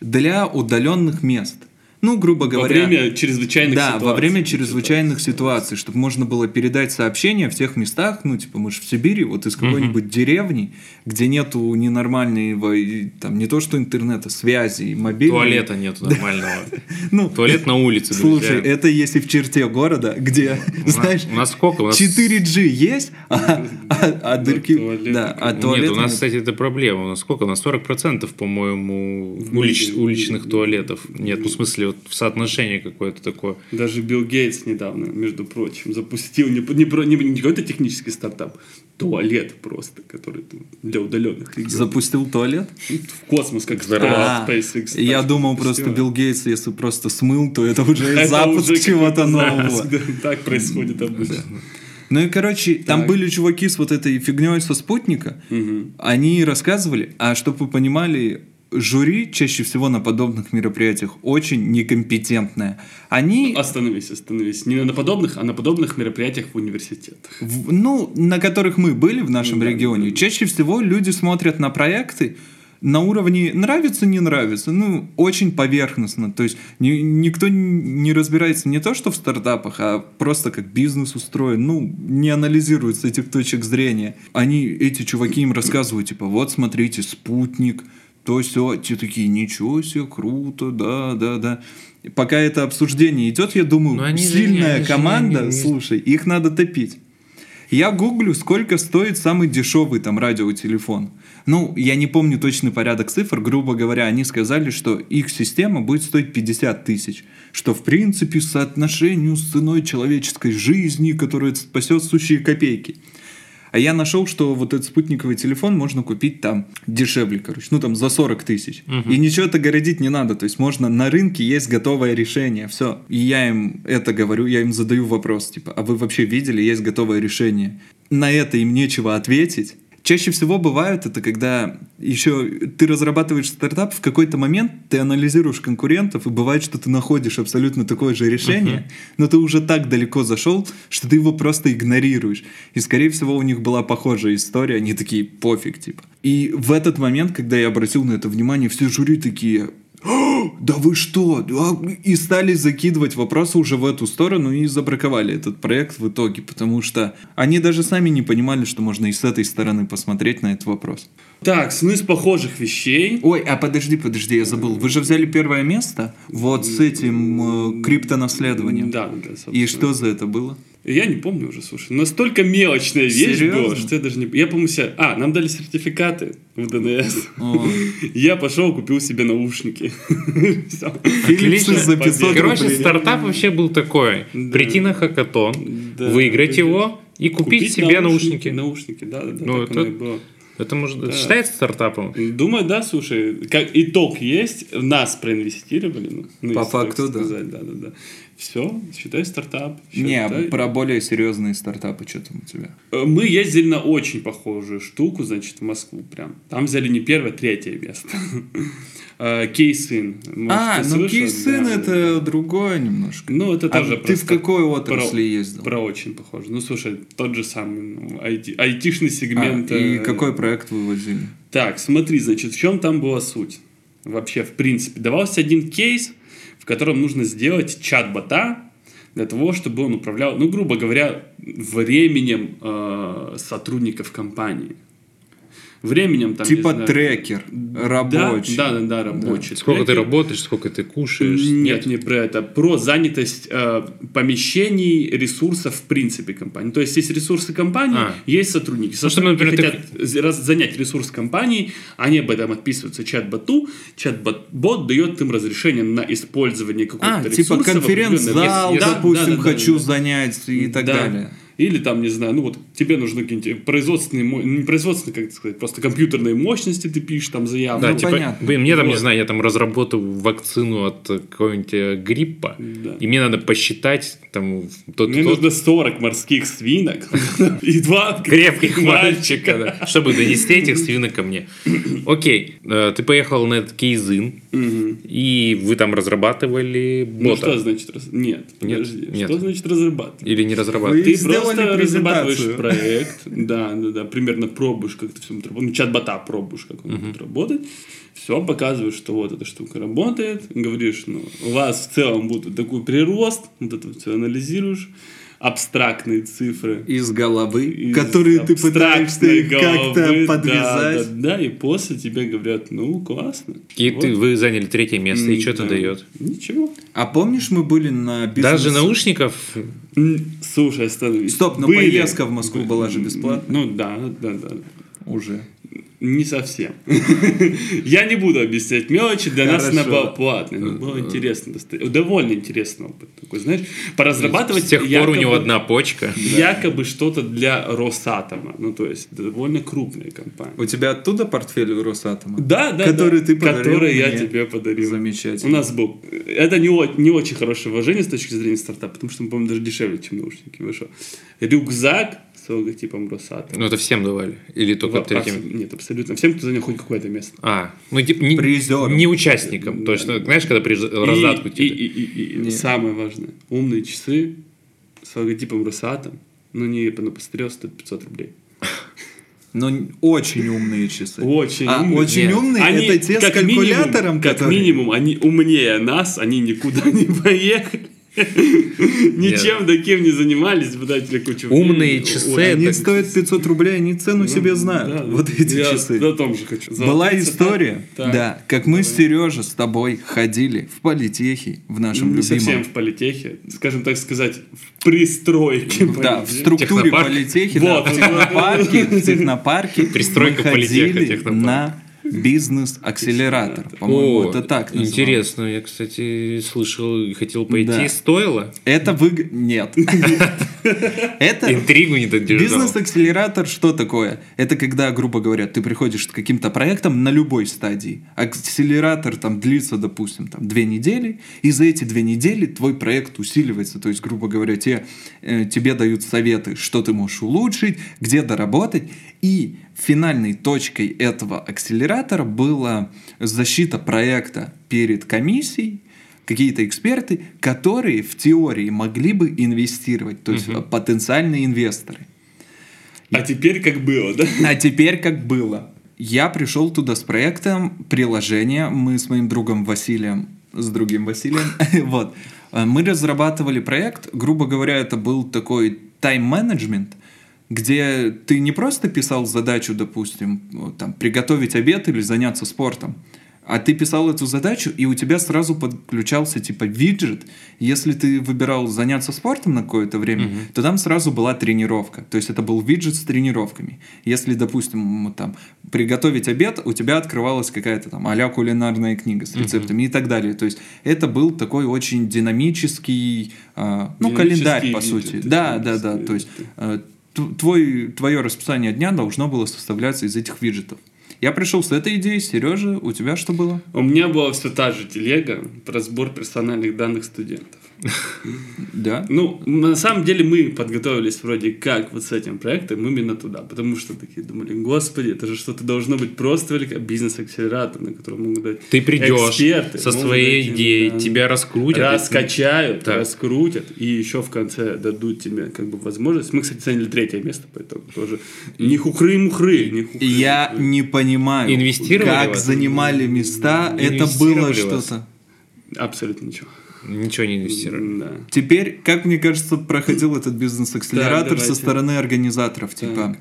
для удаленных мест. Ну, грубо Во говоря, время чрезвычайных да, ситуаций. во время чрезвычайных ситуаций, чтобы можно было передать сообщения в тех местах, ну, типа, мы же в Сибири, вот из какой-нибудь деревни, где нету ненормального, там, не то что интернета, связи, мобильного. Туалета нету нормального. *laughs* Ну, Туалет на улице, Слушай, это если в черте города, где, *laughs* знаешь, у нас сколько? У нас- 4G есть, а, а- а дырки... Да, а Нет, у нас, кстати, это проблема. У нас сколько? У нас 40%, по-моему, уличных туалетов. Нет, ну, в смысле, вот в соотношении какое-то такое. Даже Билл Гейтс недавно, между прочим, запустил не какой-то технический стартап, туалет просто, который там для удаленных регионов. Запустил туалет? В космос, как А, SpaceX. Я думал, просто Билл Гейтс, если просто смыл, то это уже *laughs* запуск чего-то нового. *laughs* Так происходит обычно. Ну и, короче, там Так. были чуваки с вот этой фигней со спутника. Они рассказывали, а чтобы вы понимали, жюри чаще всего на подобных мероприятиях очень некомпетентное. Они Остановись, остановись. Не на подобных, а на подобных мероприятиях в университетах. в- ну, на которых мы были в нашем Да, регионе, да. чаще всего люди смотрят на проекты на уровне нравится, не нравится, ну, очень поверхностно. То есть ни- никто не разбирается не то, что в стартапах, а просто как бизнес устроен, ну, не анализирует с этих точек зрения. Они, эти чуваки им рассказывают, типа, вот смотрите, спутник, то все, те такие, ничего себе, круто, да, да, да. Пока это обсуждение идет, я думаю, они же сильная они же команда, не- не- слушай, их надо топить. Я гуглю, сколько стоит самый дешевый там радиотелефон. Ну, я не помню точный порядок цифр, грубо говоря, они сказали, что их система будет стоить 50 тысяч, что в принципе соотношению с ценой человеческой жизни, которая спасет сущие копейки. А я нашел, что вот этот спутниковый телефон можно купить там дешевле, короче, ну там за 40 тысяч. И ничего это городить не надо, то есть можно на рынке есть готовое решение, все. И я им это говорю, я им задаю вопрос, типа, а вы вообще видели, есть готовое решение? На это им нечего ответить. Чаще всего бывает это, когда еще ты разрабатываешь стартап, в какой-то момент ты анализируешь конкурентов, и бывает, что ты находишь абсолютно такое же решение, но ты уже так далеко зашел, что ты его просто игнорируешь. И, скорее всего, у них была похожая история, они такие, пофиг, типа. И в этот момент, когда я обратил на это внимание, все жюри такие, «О, да вы что? Да?» И стали закидывать вопросы уже в эту сторону и забраковали этот проект в итоге, потому что они даже сами не понимали, что можно и с этой стороны посмотреть на этот вопрос. Так, сны с похожих вещей. Ой, а подожди, подожди, я забыл. Вы же взяли первое место вот с этим э, криптонаследованием. Да, да, собственно. И что за это было? Я не помню уже, слушай. Настолько мелочная вещь Серьезно? была, что я даже не... Я помню себя... А, нам дали сертификаты. в ДНС. О. *laughs* Я пошел, купил себе наушники. Всё. Philips'ы за 500 Короче, рублей. стартап вообще был такой. Да. Прийти на хакатон, Да. выиграть его и купить себе наушники. Наушники, да, да, да. Ну, так оно это- и было. Это может считается стартапом? Думаю, да, слушай, как итог есть, в нас проинвестировали. Ну, ну, По факту, да. сказать, да. Да, да, Все, считай стартап. Не, а считай. про более серьезные стартапы, что там у тебя? Э, Мы ездили на очень похожую штуку, значит, в Москву прям. Там взяли не первое, а третье место. Кейсын. Может, А, ты ну? Кейсын Да, это другое немножко. Ну, это А тоже ты в какой отрасли про- ездил? Про очень похоже. Ну, слушай, тот же самый ну, IT, айтишный сегмент. А, и э, какой проект вы возили? Так, смотри, значит, в чем там была суть? Вообще, в принципе, давался один кейс, в котором нужно сделать чат-бота для того, чтобы он управлял, ну, грубо говоря, временем э, сотрудников компании. Временем там, Типа знаю, трекер рабочий. Да, да, да, да, рабочий. Сколько ты трекер. работаешь, сколько ты кушаешь? Нет, не про это. Про занятость э, помещений, ресурсов в принципе компании. То есть есть ресурсы компании, А. есть сотрудники. Ну, что, например, ты- хотят раз- занять ресурс компании, они об этом отписываются чат-боту, чат-бот дает им разрешение на использование какого-то А, ресурса. типа конференц-зал, Да, допустим, да, да, хочу да, да. занять и так Да. далее. Или там, не знаю, ну вот тебе нужны какие-нибудь производственные, не производственные, как это сказать, просто компьютерные мощности, ты пишешь там заявку. Да, Ну, типа, понятно. блин, мне там, не Вот. знаю, я там разработаю вакцину от какого-нибудь э, гриппа, Да. и мне надо посчитать там тот, Мне тот нужно 40 морских свинок *laughs* и два *laughs* крепких мальчика, чтобы донести этих свинок ко мне. *clears throat* Окей, э, ты поехал на этот кейзин, и вы там разрабатывали Ну бота. что значит. Нет, подожди. Что значит разрабатывать? Или не разрабатывали? Вы Ты просто разрабатываешь проект, да, да, да, примерно пробуешь, как это все будет работать, ну, чат-бота пробуешь, как он будет работать, все, показываешь, что вот эта штука работает, говоришь, ну, у вас в целом будет такой прирост, вот это все анализируешь, абстрактные цифры, Из головы, из которые ты пытаешься как-то подвязать. Да, да, да, и после тебе говорят, ну, классно. И Вот. ты, вы заняли третье место, и что это Да. дает? Ничего. А помнишь, мы были на бизнес... Даже наушников Слушай, остановись. Стоп, но Были. поездка в Москву была же бесплатная. Ну да, да, да. Уже. Не совсем. *laughs* Я не буду объяснять мелочи, для нас она была платной. но было интересно. Довольно интересный опыт такой, знаешь. Поразрабатывать с тех пор у него якобы- одна почка. Якобы что-то для Росатома. Ну, то есть, довольно крупная компания. У тебя оттуда портфель у Росатома? Да, да, Который да, ты подарил который я мне. тебе подарил. У Замечательно. нас был. Это не очень хорошее вложение с точки зрения стартапа, потому что он, по-моему, даже дешевле, чем наушники вышел. Рюкзак с логотипом Росатома. Ну, это всем давали. Или только Во- третьим? абс- Нет, абсолютно. Всем, кто занял хоть какое-то место. А, ну, типа, не, Призером. не участникам. То есть, ну, знаешь, когда при раздатку и, тебе. и, и- и- и самое важное. Умные часы с логотипом Росатом, но не ну, посмотрел, стоят 500 рублей. Но очень умные часы. Очень а, умные. очень Нет. умные Они, это те с как минимум- калькулятором, как которые- минимум, они умнее нас, они никуда *laughs* не поехали. *laughs* Ничем таким не занимались, дайте кучу Умные часы Они стоят 500 рублей, они цену себе знают. вот эти я часы. на том же хочу. Была история, да, как мы с Сережей с тобой ходили в политехи в нашем любимом. совсем в политехе, скажем так сказать, в пристройке. Да, в структуре политехи, в технопарке, в технопарке Пристройка политеха, технопарк. на бизнес-акселератор. По-моему, О, это так называлось. интересно. Я, кстати, слышал и хотел пойти. Да. Стоило? Это вы... Нет. *laughs* Это... Интригу не додержал. Бизнес-акселератор что такое? Это когда, грубо говоря, ты приходишь с каким-то проектом на любой стадии. Акселератор там длится, допустим, там две недели, и за эти две недели твой проект усиливается. То есть, грубо говоря, э, тебе дают советы, что ты можешь улучшить, где доработать. И финальной точкой этого акселератора была защита проекта перед комиссией, какие-то эксперты, которые в теории могли бы инвестировать, то есть э, потенциальные инвесторы. А теперь как было, да? *laughs* А теперь как было. Я пришел туда с проектом приложения. Мы с моим другом Василием, с другим Василием, *laughs* вот. Э, Мы разрабатывали проект. Грубо говоря, это был такой тайм-менеджмент, где ты не просто писал задачу, допустим, там, приготовить обед или заняться спортом. А ты писал эту задачу, и у тебя сразу подключался типа виджет. Если ты выбирал заняться спортом на какое-то время, Мгм. то там сразу была тренировка. То есть это был виджет с тренировками. Если, допустим, там приготовить обед, у тебя открывалась какая-то там а кулинарная книга с рецептами и так далее. То есть это был такой очень динамический, а, ну, Динамический календарь, по виджет, сути. Да, да, да. То есть э, твой, твое расписание дня должно было составляться из этих виджетов. Я пришел с этой идеей, Сережа, у тебя что было? У меня была все та же телега про сбор персональных данных студентов. Да. Ну, на самом деле мы подготовились вроде как вот с этим проектом именно туда, потому что такие думали, господи, это же что-то должно быть просто великое, бизнес-акселератор, на котором могут дать Ты придешь эксперты, со своей дать, идеей, да, тебя раскрутят. раскачают, Так. раскрутят, и еще в конце дадут тебе как бы возможность. Мы, кстати, заняли третье место по итогу тоже. Не хухры-мухры, не хухры. Я не понимаю, Инвестировали как вас? занимали места, это было что-то. Абсолютно ничего. Ничего не инвестировали. Да. Теперь, как мне кажется, проходил *clears throat* этот бизнес-акселератор со стороны организаторов. Типа,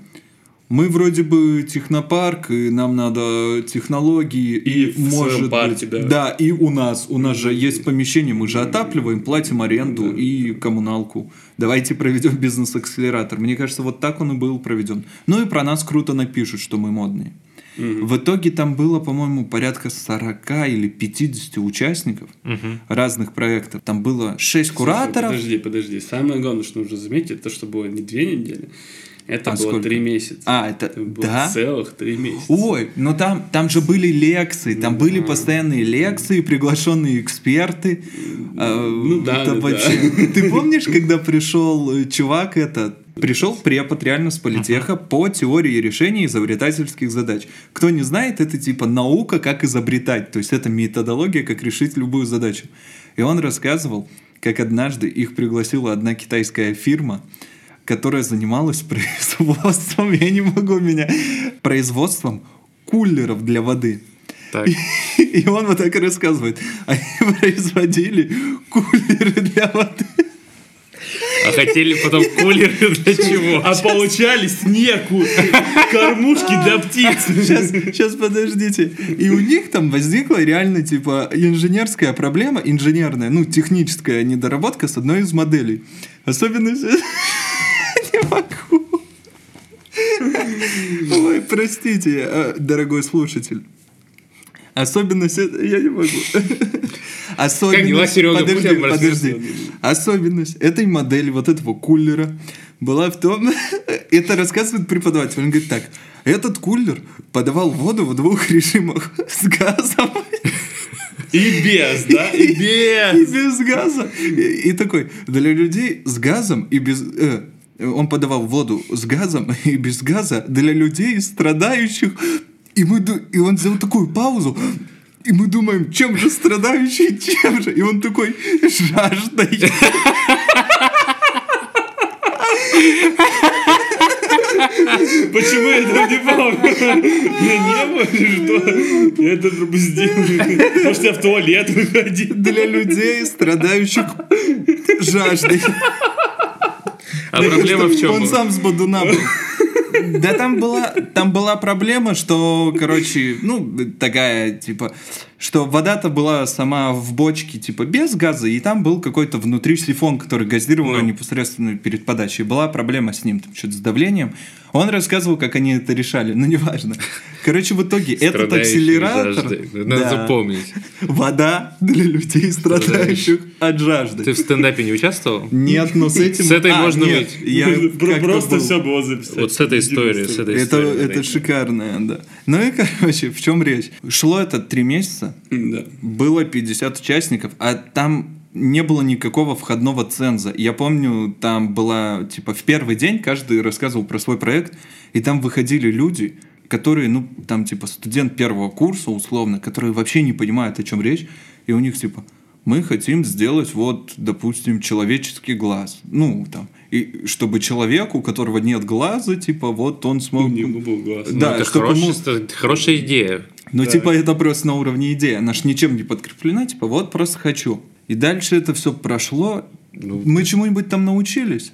мы вроде бы технопарк, и нам надо технологии, И и, в своем может парке, быть, да. и у нас, у нас же есть помещение, мы же отапливаем, платим аренду Да. и коммуналку. Давайте проведем *laughs* бизнес-акселератор. Мне кажется, вот так он и был проведен. Ну и про нас круто напишут, что мы модные. В итоге там было, по-моему, порядка 40 или 50 участников разных проектов. Там было 6 Слушай, кураторов. Подожди, подожди. Самое главное, что нужно заметить, это что было не две недели, это А было сколько? три месяца. А, это- было да? целых три месяца. Ой, но там, там же были лекции, там были постоянные лекции, приглашенные эксперты. А, Ну да, это да, вообще- Ты помнишь, когда пришел э, чувак этот? Пришел препод реально с политеха по теории решения изобретательских задач. Кто не знает, это типа наука, как изобретать. То есть это методология, как решить любую задачу. И он рассказывал, как однажды их пригласила одна китайская фирма, которая занималась *laughs* производством, я не могу меня, производством кулеров для воды. Так. И *laughs* он вот так и рассказывает. Они *laughs* производили кулеры для воды. А хотели потом кулеры для чего? А получались неку кормушки для птиц. Сейчас, сейчас подождите. И у них там возникла реально типа инженерская проблема, инженерная, ну техническая недоработка с одной из моделей. Особенность... *laughs* Не могу. Ой, простите, э, дорогой слушатель. Особенность... Я не могу. *laughs* Особенность... Как дела, Серега? Подожди, подожди. Особенность этой модели, вот этого кулера, была в том... *laughs* Это рассказывает преподаватель. Он говорит так. Этот кулер подавал воду в двух режимах. *laughs* С газом И без, да? И и без. без газа. И, и такой, для людей с газом и без... э, он подавал воду с газом и без газа для людей, страдающих. И, мы, и он сделал такую паузу. И мы думаем, чем же страдающий, чем же? И он такой, жаждой. Почему я этого не помню? Меня не было или что? Я это пропустил. Может, я в туалет выходил? Для людей, страдающих жаждой. А проблема в чем? Он сам с бодуна был. Да там была, там была проблема, что, короче, ну, такая, типа, что вода-то была сама в бочке, типа, без газа, и там был какой-то внутри сифон, который газировал Ну. непосредственно перед подачей. Была проблема с ним, там, что-то с давлением. Он рассказывал, как они это решали, *laughs* но неважно. Короче, в итоге этот акселератор... Надо запомнить. Вода для людей, страдающих от жажды. Ты в стендапе не участвовал? Нет, но с этим... С этой А, можно быть. Я Просто все было записать. Вот с этой историей, с этой Это, историей. это шикарное, да. Ну и, короче, в чем речь? Шло это три месяца, Да. было 50 участников, а там не было никакого входного ценза. Я помню, там была, типа, в первый день каждый рассказывал про свой проект, и там выходили люди, которые, ну, там, типа, студент первого курса, условно, которые вообще не понимают, о чем речь, и у них, типа, мы хотим сделать, вот, допустим, человеческий глаз. Ну, там, и чтобы человек, у которого нет глаза, типа, вот он смог... У него был глаз. Ну, Да, это чтобы хорошая, ему- хорошая идея. Ну, Да. типа, это просто на уровне идеи. Она ж ничем не подкреплена, типа, вот просто хочу. И дальше это все прошло. Ну, Мы чему-нибудь там научились?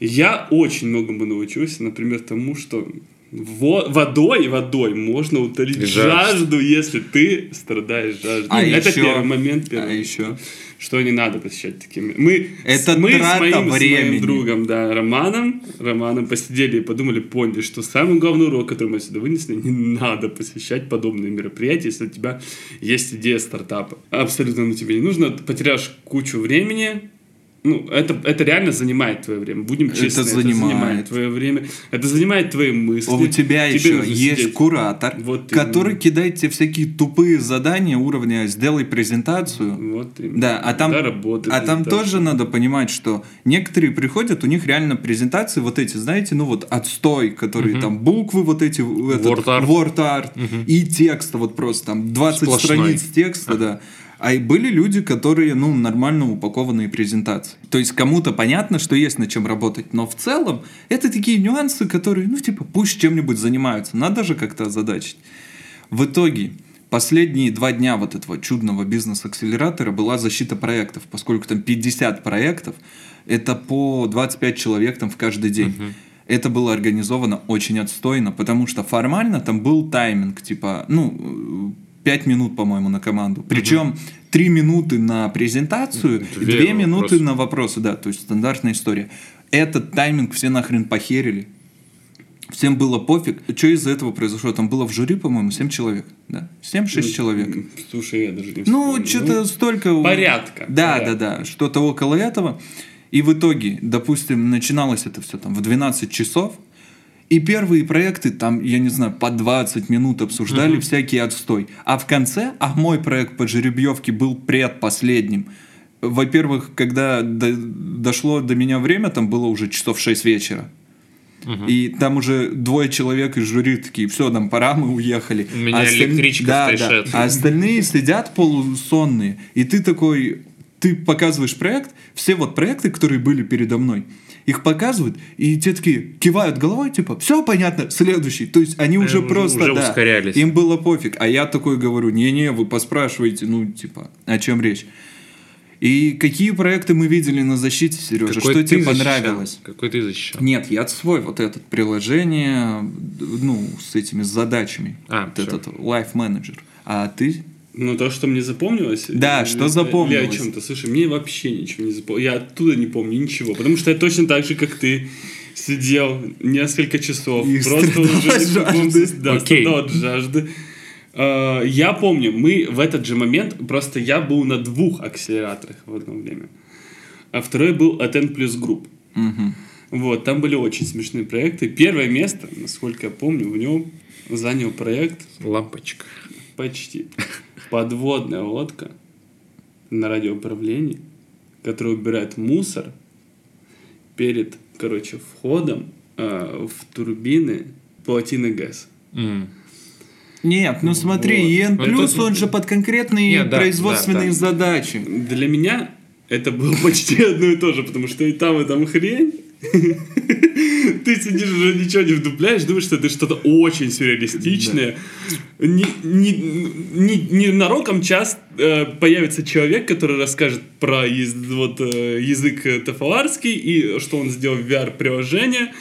Я очень многому научился, например, тому, что Во- водой, водой можно утолить Жажду. жажду, если ты страдаешь жаждой. А это еще- первый момент. Первый. А еще? Что не надо посещать такими. Мы, Это с, мы с моим, с времени. моим другом, да, Романом, Романом посидели и подумали, поняли, что самый главный урок, который мы отсюда вынесли, не надо посещать подобные мероприятия, если у тебя есть идея стартапа. Абсолютно ну, тебе не нужно, потеряешь кучу времени, ну, это, это реально занимает твое время. Будем Это честны, занимает. твое время. Это занимает твои мысли. У тебя Тебе еще есть сидеть. куратор, Вот который именно. кидает тебе всякие тупые задания уровня «сделай презентацию». Вот именно. Да, а там, Да, работа, а там тоже надо понимать, что некоторые приходят, у них реально презентации вот эти, знаете, ну вот отстой, которые там буквы вот эти, этот, Word art. word art, и текста вот просто там 20 Сплошной. страниц текста, да. А и были люди, которые, ну, нормально упакованные презентации. То есть кому-то понятно, что есть над чем работать, но в целом это такие нюансы, которые, ну, типа, пусть чем-нибудь занимаются. Надо же как-то озадачить. В итоге, последние два дня вот этого чудного бизнес-акселератора была защита проектов, поскольку там 50 проектов, это по 25 человек там в каждый день. Это было организовано очень отстойно, потому что формально там был тайминг, типа, ну, 5 минут, по-моему, на команду. Причем 3 минуты на презентацию, Две 2 минуты вопросы. на вопросы, да, то есть стандартная история. Этот тайминг все нахрен похерили. Всем было пофиг. Что из-за этого произошло? Там было в жюри, по-моему, 7 человек. Да? 7-6 человек. Слушай, я даже не Ну, что-то столько... порядка, Да, порядка. да, да. Что-то около этого. И в итоге, допустим, начиналось это все там в 12 часов. И первые проекты там, я не знаю, по 20 минут обсуждали всякий отстой. А в конце, а мой проект по жеребьевке был предпоследним. Во-первых, когда до- дошло до меня время, там было уже часов 6 вечера. И там уже двое человек из жюри такие, все, нам пора, мы уехали. У меня А осталь- электричка да, да. А остальные сидят полусонные. И ты такой, ты показываешь проект, все вот проекты, которые были передо мной, их показывают, и те такие кивают головой, типа, все понятно, следующий. То есть они уже уже- просто, уже да, ускорялись. им было пофиг. А я такой говорю, не-не, вы поспрашиваете, ну, типа, о чем речь. И какие проекты мы видели на защите, Сережа? Какой что тебе защищал? понравилось? Какой ты защищал? Нет, я свой вот этот приложение, ну, с этими задачами. А, вот всё. этот Life Manager. А ты? Ну, то, что мне запомнилось. Да, или- что запомнилось? Или о чем-то. Слушай, мне вообще ничего не запомнилось. Я оттуда не помню ничего. Потому что я точно так же, как ты, сидел несколько часов. И просто уже не жажды. Да, Окей. от жажды. А, Я помню, мы в этот же момент, просто я был на двух акселераторах в одно время. А второй был от N Plus Group. Мгм. Вот, там были очень смешные проекты. Первое место, насколько я помню, в нем занял проект Лампочка. Почти. Подводная лодка на радиоуправлении, которая убирает мусор перед, короче, входом э, в турбины плотины ГЭС. М. Нет, ну смотри, Вот. ЕН плюс, он же под конкретные Нет, да, производственные да, да. задачи. Для меня это было *laughs* почти одно и то же, потому что и там, и там хрень. *laughs* Ты сидишь уже ничего не вдупляешь, думаешь, что это что-то очень сюрреалистичное. Не, не, не, не нароком час э, появится человек, который расскажет про вот, э, язык э, тафаларский и что он сделал в VR-приложение,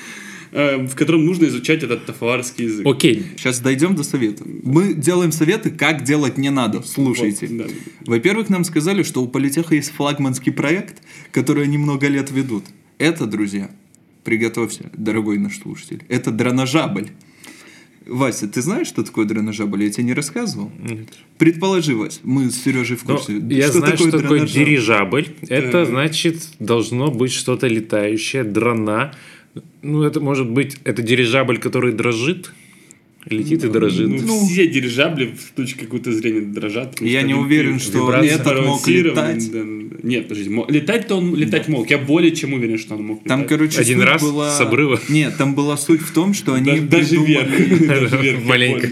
э, в котором нужно изучать этот тафаларский язык. Окей. Сейчас дойдем до совета. Мы делаем советы, как делать не надо. Слушайте. Вот, да. Во-первых, нам сказали, что у Политеха есть флагманский проект, который они много лет ведут. Это, друзья, приготовься, дорогой наш слушатель, это дроножабль. Вася, ты знаешь, что такое дроножабль? Я тебе не рассказывал? Нет. Предположи, Вась, мы с Сережей в Ну, курсе. я знаю, что такое дирижабль. Это значит, должно быть что-то летающее, дрона. Ну, это может быть, это дирижабль, который дрожит. Летит и дрожит. Ну, все дирижабли в точке какой-то зрения дрожат. Я что не уверен, что этот мог летать. да, да. Нет, подожди, мо- летать-то он летать мог. Я более чем уверен, что он мог Там, летать. короче, Один раз была... с обрыва? Нет, там была суть в том, что они Да- даже придумали... вверх. *laughs* *laughs* Маленько.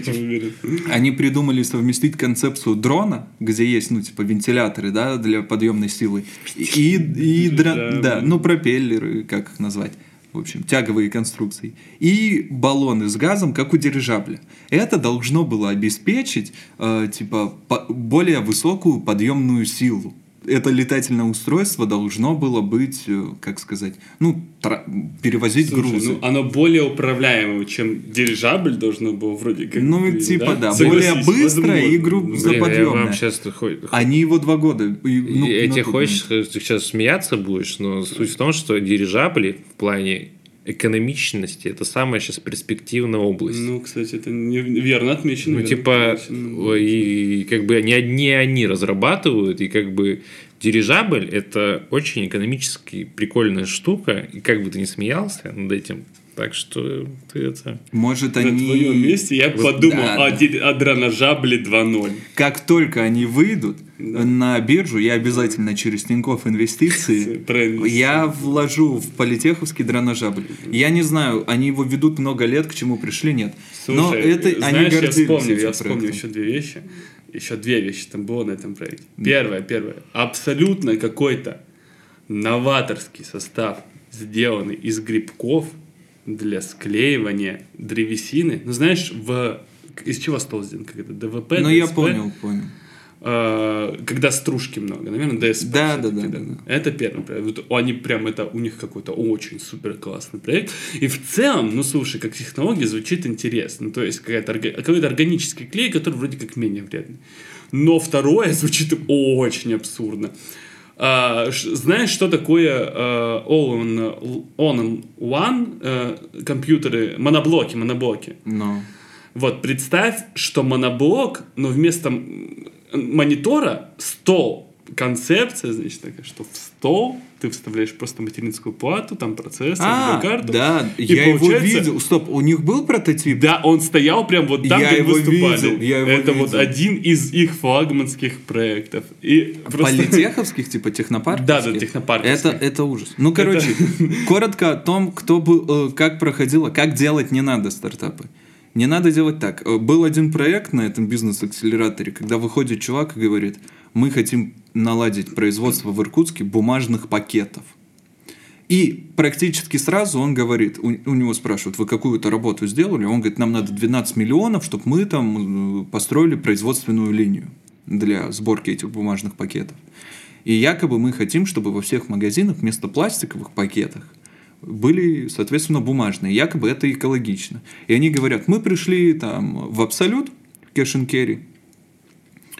Они придумали совместить концепцию дрона, где есть, ну, типа, вентиляторы, да, для подъемной силы, и, и Да. да, ну, пропеллеры, как их назвать, в общем, тяговые конструкции, и баллоны с газом, как у дирижабля. Это должно было обеспечить, э, типа, по- более высокую подъемную силу. Это летательное устройство должно было быть, э, как сказать, ну, тра- перевозить Слушай, грузы. ну, оно более управляемое, чем дирижабль должно было вроде как. Ну, быть, типа, да, Согласись, более быстрое и возможно. гру- за- Блин, я подъемная. вам сейчас... Они его два года. и, ну, я тебе хочешь, ты сейчас смеяться будешь, но суть в том, что дирижабли в плане экономичности это самая сейчас перспективная область. Ну, кстати, это верно отмечено. Ну, верно типа, отмечено. и, как бы не одни они разрабатывают, и как бы дирижабль это очень экономически прикольная штука, и как бы ты не смеялся над этим, так что ты это... Может, На они... твоем месте я Вот подумал да, о, да. о драножабле 2.0. Как только они выйдут Да. на биржу, я обязательно через Тинькофф инвестиции *laughs* я вложу в политеховский драножабль. Я не знаю, они его ведут много лет, к чему пришли, нет. Но Слушай, это они знаешь, я гордились вспомню, я вспомню еще две вещи. Еще две вещи там было на этом проекте. Первое, первое. Абсолютно какой-то новаторский состав, сделанный из грибков для склеивания древесины. Ну, знаешь, в... из чего стол сделан? Как это? ДВП? Ну, я понял, понял. Э, когда стружки много, наверное, ДСП. Да, да, да, да, да. Это первый проект. Вот они прям, это у них какой-то очень супер классный проект. И в целом, ну слушай, как технология звучит интересно. Ну, то есть какая-то, какой-то органический клей, который вроде как менее вредный. Но второе *laughs* звучит очень абсурдно. А, знаешь, что такое all-in all one э, компьютеры, моноблоки, моноблоки? Но. Вот, представь, что моноблок, но вместо монитора стол. Концепция, значит, такая, что в стол ты вставляешь просто материнскую плату, там процессор, А, видеокарту. да, И я его видел. Стоп, у них был прототип? Да, он стоял прям вот там, Я где его выступали. видел, я его Это вот видел. один из их флагманских проектов. И просто... Политеховских, типа технопарковских? Да, да, технопарковских. Это, это ужас. Ну, короче, коротко о том, кто был, э, как проходило, как делать не надо стартапы. Не надо делать так. Э, Был один проект на этом бизнес-акселераторе, когда выходит чувак и говорит, мы хотим наладить производство в Иркутске бумажных пакетов. И практически сразу он говорит, у, у него спрашивают, вы какую-то работу сделали? Он говорит, нам надо 12 миллионов, чтобы мы там э, построили производственную линию для сборки этих бумажных пакетов. И якобы мы хотим, чтобы во всех магазинах вместо пластиковых пакетов были, соответственно, бумажные. Якобы это экологично. И они говорят, мы пришли там в Абсолют, Carry,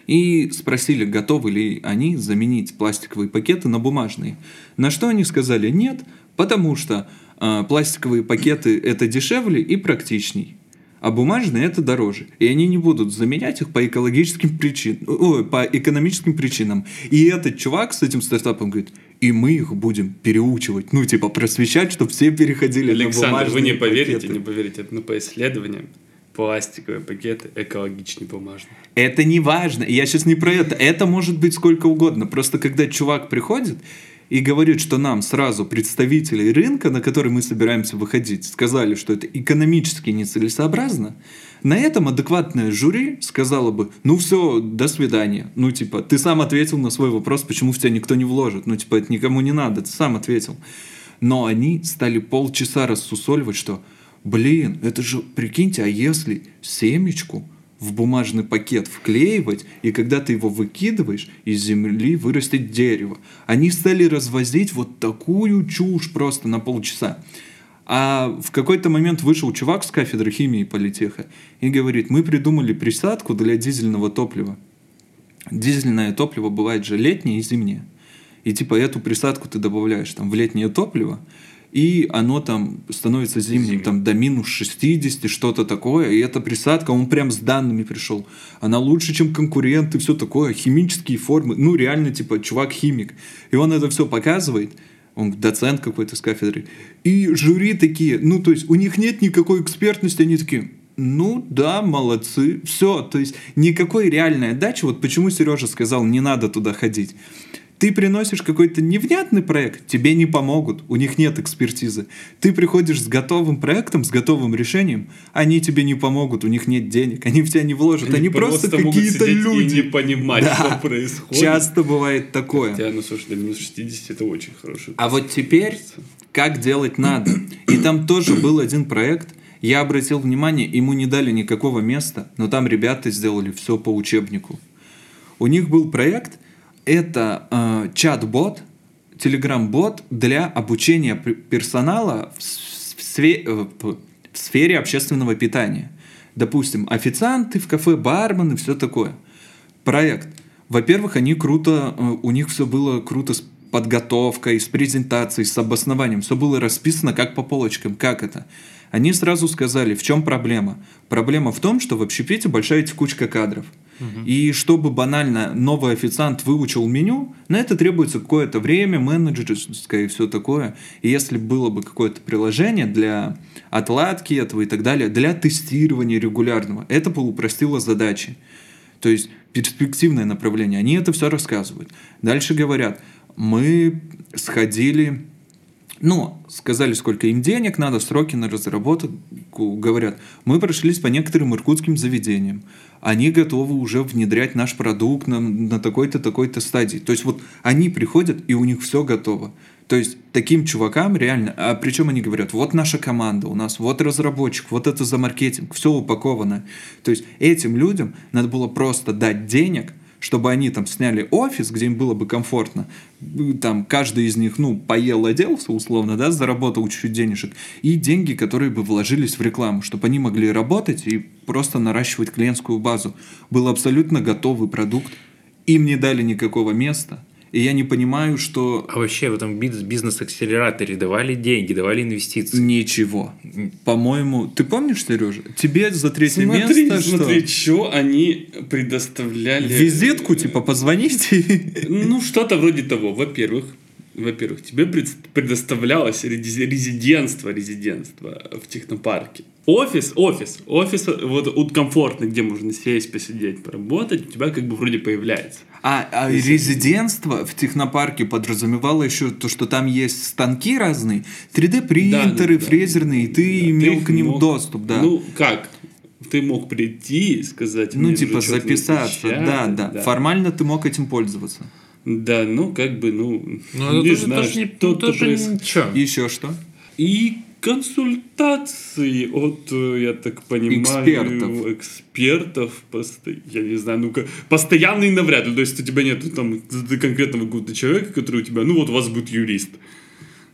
и спросили, готовы ли они заменить пластиковые пакеты на бумажные. На что они сказали нет, потому что э, пластиковые пакеты это дешевле и практичней, а бумажные это дороже. И они не будут заменять их по экологическим причинам, ой, по экономическим причинам. И этот чувак с этим стартапом говорит, и мы их будем переучивать, ну типа просвещать, чтобы все переходили на Александр, бумажные вы не поверите, пакеты. не поверите, но по исследованиям пластиковые пакеты экологичнее бумажных. Это не важно. Я сейчас не про это. Это может быть сколько угодно. Просто когда чувак приходит и говорит, что нам сразу представители рынка, на который мы собираемся выходить, сказали, что это экономически нецелесообразно, на этом адекватное жюри сказало бы, ну все, до свидания. Ну типа, ты сам ответил на свой вопрос, почему в тебя никто не вложит. Ну типа, это никому не надо, ты сам ответил. Но они стали полчаса рассусоливать, что, блин, это же, прикиньте, а если семечку в бумажный пакет вклеивать, и когда ты его выкидываешь, из земли вырастет дерево. Они стали развозить вот такую чушь просто на полчаса. А в какой-то момент вышел чувак с кафедры химии политеха и говорит, мы придумали присадку для дизельного топлива. Дизельное топливо бывает же летнее и зимнее. И типа эту присадку ты добавляешь там в летнее топливо, и оно там становится зимним, там до минус 60, что-то такое, и эта присадка, он прям с данными пришел. Она лучше, чем конкуренты, все такое, химические формы, ну реально, типа, чувак химик. И он это все показывает, он доцент какой-то с кафедры. И жюри такие, ну то есть у них нет никакой экспертности, они такие, ну да, молодцы, все, то есть никакой реальной отдачи, вот почему Сережа сказал, не надо туда ходить. Ты приносишь какой-то невнятный проект, тебе не помогут, у них нет экспертизы. Ты приходишь с готовым проектом, с готовым решением, они тебе не помогут, у них нет денег, они в тебя не вложат, они, просто, могут какие-то люди. и не понимать, Да. что происходит. Часто бывает такое. Хотя, ну слушай, до минус 60 это очень хороший. А вот теперь, как делать надо. И там тоже был один проект, я обратил внимание, ему не дали никакого места, но там ребята сделали все по учебнику. У них был проект, это э, чат-бот, телеграм-бот для обучения персонала в, све- э, в сфере общественного питания. Допустим, официанты в кафе, бармены, все такое. Проект. Во-первых, они круто, э, у них все было круто с подготовкой, с презентацией, с обоснованием. Все было расписано как по полочкам. Как это? Они сразу сказали, в чем проблема. Проблема в том, что в общепите большая текучка кадров. И чтобы банально новый официант выучил меню, на это требуется какое-то время, менеджерское и все такое. И если было бы какое-то приложение для отладки этого и так далее, для тестирования регулярного, это бы упростило задачи. То есть перспективное направление. Они это все рассказывают. Дальше говорят, мы сходили, ну, сказали, сколько им денег надо, сроки на разработку. Говорят, мы прошлись по некоторым иркутским заведениям. Они готовы уже внедрять наш продукт на, на такой-то, такой-то стадии. То есть вот они приходят, и у них все готово. То есть таким чувакам реально, а причем они говорят, вот наша команда у нас, вот разработчик, вот это за маркетинг, все упаковано. То есть этим людям надо было просто дать денег, чтобы они там сняли офис, где им было бы комфортно, там каждый из них, ну, поел, оделся условно, да, заработал чуть-чуть денежек, и деньги, которые бы вложились в рекламу, чтобы они могли работать и просто наращивать клиентскую базу. Был абсолютно готовый продукт, им не дали никакого места, и я не понимаю, что А вообще в этом биз- бизнес-акселераторе давали деньги, давали инвестиции. ничего. По-моему, ты помнишь, Сережа? Тебе за третье Смотри, место смотри, что? что они предоставляли. Визитку, типа, позвоните. Ну, что-то вроде того. Во-первых, во-первых, тебе пред- предоставлялось рези- резидентство, резидентство в технопарке. Офис, офис, офис вот, комфортный, где можно сесть, посидеть, поработать, у тебя как бы вроде появляется. А, а резидентство в технопарке подразумевало еще то, что там есть станки разные, 3D-принтеры, Да, да, да. фрезерные, и ты Да, имел их к ним мог- доступ, да. Ну, как? Ты мог прийти и сказать... Ну, типа записаться, да, напечатать, да, Формально ты мог этим пользоваться. Да, ну, как бы, ну, Ну, это не тоже, знаю, что-то тоже проис- ничего. Еще что? И консультации от, э, я так понимаю, Экспертов. экспертов, посто- я не знаю, ну-ка, постоянный навряд ли, то есть у тебя нет там конкретного какого-то человека, который у тебя, ну вот у вас будет юрист.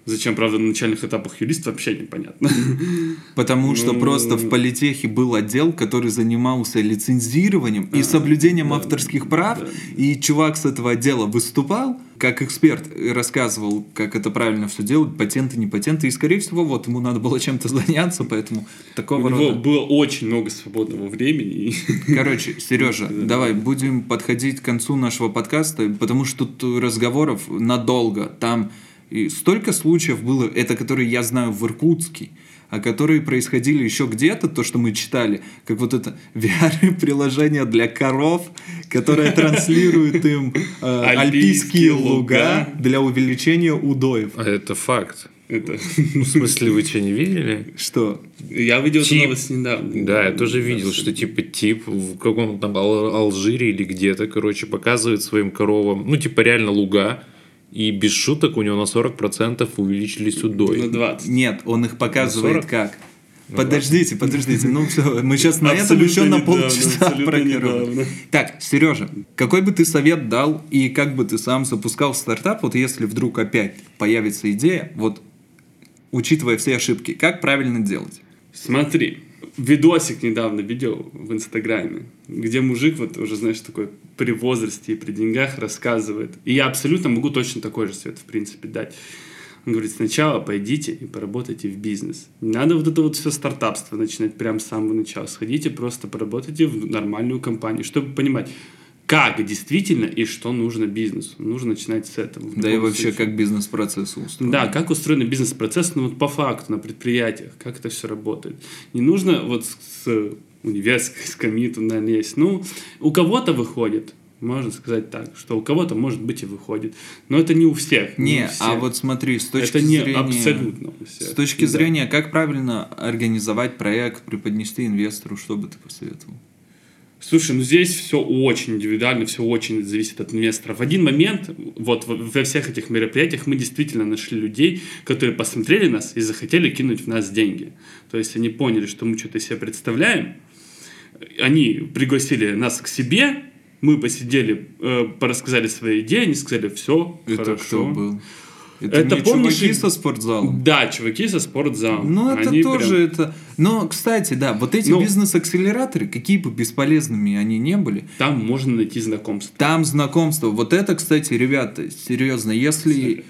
Зачем, правда, на начальных этапах юрист, вообще непонятно. *laughs* Потому что Ну, просто в политехе был отдел, который занимался лицензированием и соблюдением авторских прав. И чувак с этого отдела выступал как эксперт, и рассказывал, как это правильно все делать, патенты, не патенты. И, скорее всего, вот ему надо было чем-то *laughs* заняться, поэтому У такого него рода. было очень много свободного времени. *laughs* Короче, Сережа, давай будем подходить к концу нашего подкаста, потому что тут разговоров надолго. Там и столько случаев было, это которые я знаю в Иркутске, а которые происходили еще где-то, то, что мы читали, как вот это *laughs* VR-приложение для коров, которое *laughs* транслирует им э, Альпийские луга для увеличения удоев. А это факт. Это... *laughs* Ну, в смысле, вы что, не видели? Что? Я видел эту Тип. новость недавно. Да, я тоже видел, что типа тип в каком-то там Ал- Алжире или где-то, короче, показывает своим коровам, ну, типа реально луга, и без шуток у него на 40% увеличились На удой. 20. Нет, он их показывает 40? как. Подождите, подождите, ну все, мы сейчас на этом еще на полчаса недавно. Так, Сережа, какой бы ты совет дал и как бы ты сам запускал стартап, вот если вдруг опять появится идея, вот учитывая все ошибки, как правильно делать? Смотри, видосик недавно видел в Инстаграме, где мужик, вот уже, знаешь, такой при возрасте и при деньгах рассказывает. И я абсолютно могу точно такой же совет, в принципе, дать. Он говорит, сначала пойдите и поработайте в бизнес. Не надо вот это вот все стартапство начинать прямо с самого начала. Сходите, просто поработайте в нормальную компанию, чтобы понимать, как действительно и что нужно бизнесу. Нужно начинать с этого. Да и вообще, случае. как бизнес-процессы устроены. Да, как устроен бизнес-процесс, ну вот по факту, на предприятиях, как это все работает. Не нужно вот с, универской скамьи туда лезть. Ну, у кого-то выходит, можно сказать так, что у кого-то, может быть, и выходит. Но это не у всех. Не, у всех. а вот смотри, с точки это не зрения... абсолютно у всех. С точки Да. зрения, как правильно организовать проект, преподнести инвестору, что бы ты посоветовал? Слушай, ну здесь все очень индивидуально, все очень зависит от инвестора. В один момент, вот во- всех этих мероприятиях мы действительно нашли людей, которые посмотрели нас и захотели кинуть в нас деньги. То есть они поняли, что мы что-то из себя представляем, они пригласили нас к себе, Мы посидели, э, порассказали свои идеи, они сказали, все, Это хорошо. кто был? Это, Это не помнишь, чуваки со спортзалом? Да, чуваки со спортзалом. Ну, это Они тоже прям- это. Но, кстати, да, вот эти Ну- бизнес-акселераторы, какие бы бесполезными они не были, Там можно найти знакомство. там знакомство. Вот это, кстати, ребята, серьезно, если,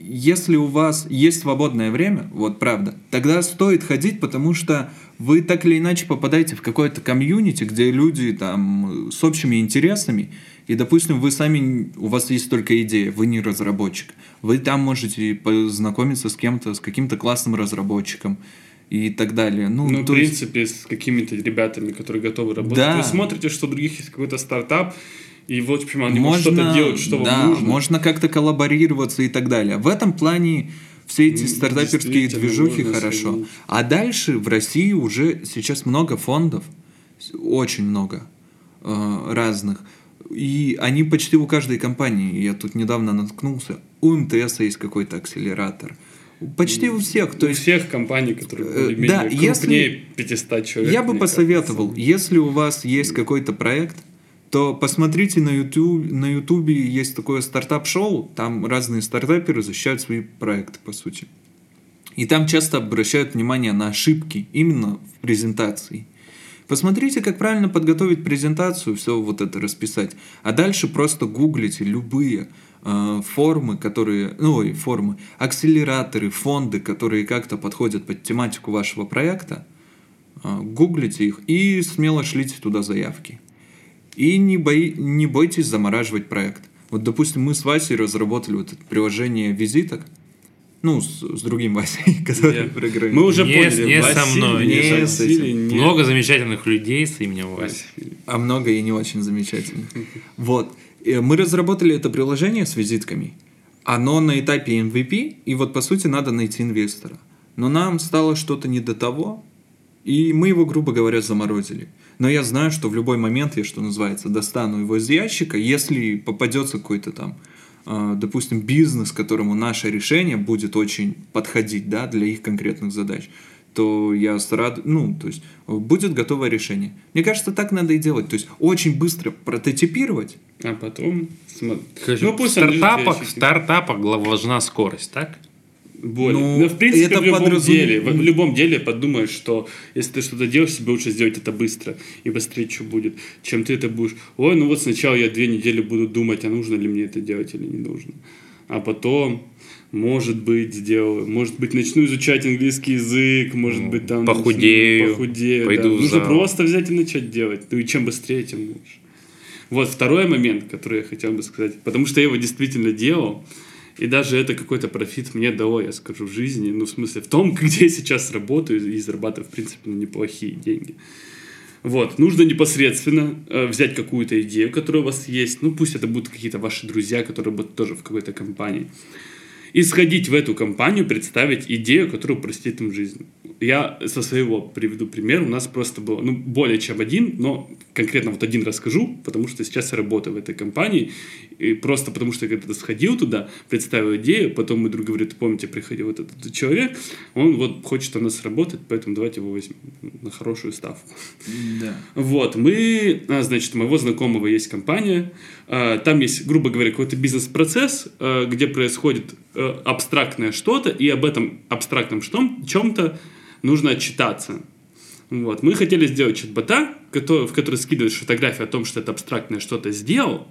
если у вас есть свободное время, вот правда, тогда стоит ходить, потому что вы так или иначе попадаете в какое-то комьюнити, где люди там с общими интересами, и, допустим, вы сами, у вас есть только идея, вы не разработчик. Вы там можете познакомиться с кем-то, с каким-то классным разработчиком и так далее. Ну, Ну, в то есть- принципе, с какими-то ребятами, которые готовы работать. Да. Вы смотрите, что у других есть какой-то стартап, и вот, почему они могут что-то делать, что да, вам нужно. можно как-то коллаборироваться и так далее. В этом плане все эти стартаперские движухи можно хорошо. соединить. А дальше в России уже сейчас много фондов, очень много э, разных. И они почти у каждой компании. Я тут недавно наткнулся. У МТС есть какой-то акселератор. Почти у всех. То у есть всех компаний, которые Э, да, крупнее если- 500 человек. Я бы посоветовал, кажется. если у вас есть какой-то проект, то посмотрите на YouTube, на Ютубе есть такое стартап-шоу, там разные стартаперы защищают свои проекты, по сути. И там часто обращают внимание на ошибки именно в презентации. Посмотрите, как правильно подготовить презентацию, все вот это расписать. А дальше просто гуглите любые э, формы, которые, ну, ой, формы, акселераторы, фонды, которые как-то подходят под тематику вашего проекта, э, гуглите их и смело шлите туда заявки. И не, бои, не бойтесь замораживать проект. Вот, допустим, мы с Васей разработали вот это приложение визиток, ну, с, с другим Васей, *laughs* который Я- программирует. Мы уже Не- поняли. не со Василий, мной, не не с этим. Много замечательных людей с именем Вася. А много и не очень замечательно. Вот. Э, Мы разработали это приложение с визитками. Оно на этапе MVP, и вот по сути надо найти инвестора. Но нам стало что-то не до того, и мы его, грубо говоря, заморозили. Но я знаю, что в любой момент я, что называется, достану его из ящика, если попадется какой-то там, допустим, бизнес, которому наше решение будет очень подходить, да, для их конкретных задач, то я рад... ну, то есть э, будет готовое решение. Мне кажется, так надо и делать. То есть очень быстро прототипировать, А потом... Короче, Ну, в пусть в стартапах, в стартапах важна скорость, так? Более. Ну, Ну, в принципе, это в любом подразуме- деле, в, в любом деле подумаешь, что если ты что-то делаешь, тебе лучше сделать это быстро и быстрее, что будет, чем ты это будешь. Ой, ну вот сначала я две недели буду думать, а нужно ли мне это делать или не нужно. А потом, может быть, сделаю, может быть, начну изучать английский язык, может Ну, быть, там... похудею, начну- похудею, пойду да. в Нужно просто взять и начать делать. Ну и чем быстрее, тем лучше. Вот второй момент, который я хотел бы сказать, потому что я его действительно делал, и даже это какой-то профит мне дало, я скажу, в жизни, ну, в смысле, в том, *laughs* где я сейчас работаю и зарабатываю, в принципе, ну, неплохие деньги. Вот, нужно непосредственно э, взять какую-то идею, которая у вас есть, ну, пусть это будут какие-то ваши друзья, которые будут тоже в какой-то компании, и сходить в эту компанию, представить идею, которая упростит им жизнь. Я со своего приведу пример. У нас просто было, ну, более чем один, но конкретно вот один расскажу, потому что сейчас я работаю в этой компании, и просто потому что я когда-то сходил туда, представил идею, потом мой друг говорит, помните, приходил вот этот, этот человек, он вот хочет у нас работать, поэтому давайте его возьмем на хорошую ставку. Да. Вот, мы, а, значит, у моего знакомого есть компания, там есть, грубо говоря, какой-то бизнес-процесс, а, где происходит а, абстрактное что-то, и об этом абстрактном чем-то нужно отчитаться. Вот. Мы хотели сделать чат-бота, в который скидываешь фотографию о том, что это абстрактное что-то сделал,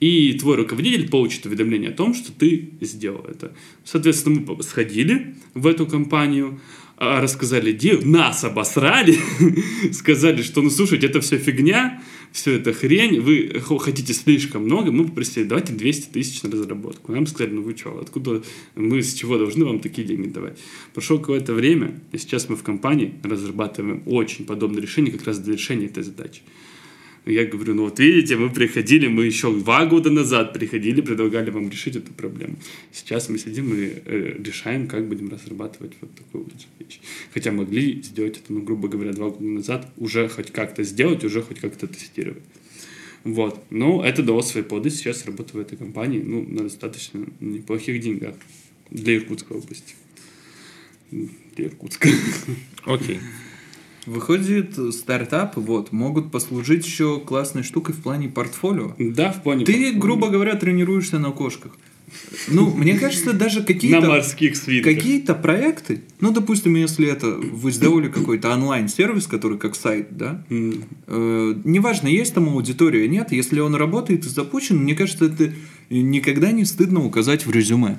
и твой руководитель получит уведомление о том, что ты сделал это. Соответственно, мы сходили в эту компанию, рассказали идею, нас обосрали, *laughs* сказали, что, ну, слушайте, это все фигня, все это хрень, вы хо- хотите слишком много, мы попросили, давайте 200 тысяч на разработку. Нам сказали, ну вы что, откуда, мы с чего должны вам такие деньги давать? Прошло какое-то время, и сейчас мы в компании разрабатываем очень подобное решение как раз для решения этой задачи. Я говорю, ну вот видите, мы приходили, мы еще два года назад приходили, предлагали вам решить эту проблему. Сейчас мы сидим и э, решаем, как будем разрабатывать вот такую вот вещь. Хотя могли сделать это, ну, грубо говоря, два года назад, уже хоть как-то сделать, уже хоть как-то тестировать. Вот. Но это дало свои плоды. Сейчас работаю в этой компании, ну, на достаточно неплохих деньгах для Иркутской области. Для Иркутска. Окей. Выходит, стартапы вот, могут послужить еще классной штукой в плане портфолио. Да, в плане Ты, портфолио. грубо говоря, тренируешься на кошках. Ну, мне кажется, даже какие-то... На морских свитках. Какие-то проекты, ну, допустим, если это вы сделали какой-то онлайн-сервис, который как сайт, да, М. э, неважно, есть там аудитория, нет, если он работает и запущен, мне кажется, это никогда не стыдно указать в резюме.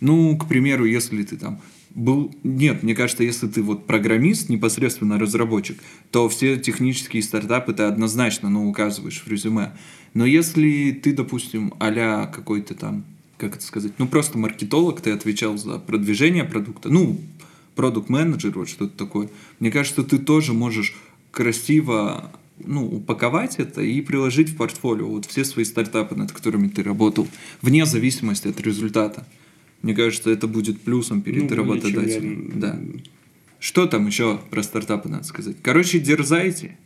Ну, к примеру, если ты там был... Нет, мне кажется, если ты вот программист, непосредственно разработчик, то все технические стартапы ты однозначно, ну, указываешь в резюме. Но если ты, допустим, а какой-то там, как это сказать, ну, просто маркетолог, ты отвечал за продвижение продукта, ну, продукт-менеджер, вот что-то такое, мне кажется, ты тоже можешь красиво ну, упаковать это и приложить в портфолио вот все свои стартапы, над которыми ты работал, вне зависимости от результата. Мне кажется, это будет плюсом перед Ну, работодателем. Да. Что там еще про стартапы надо сказать? Короче, дерзайте,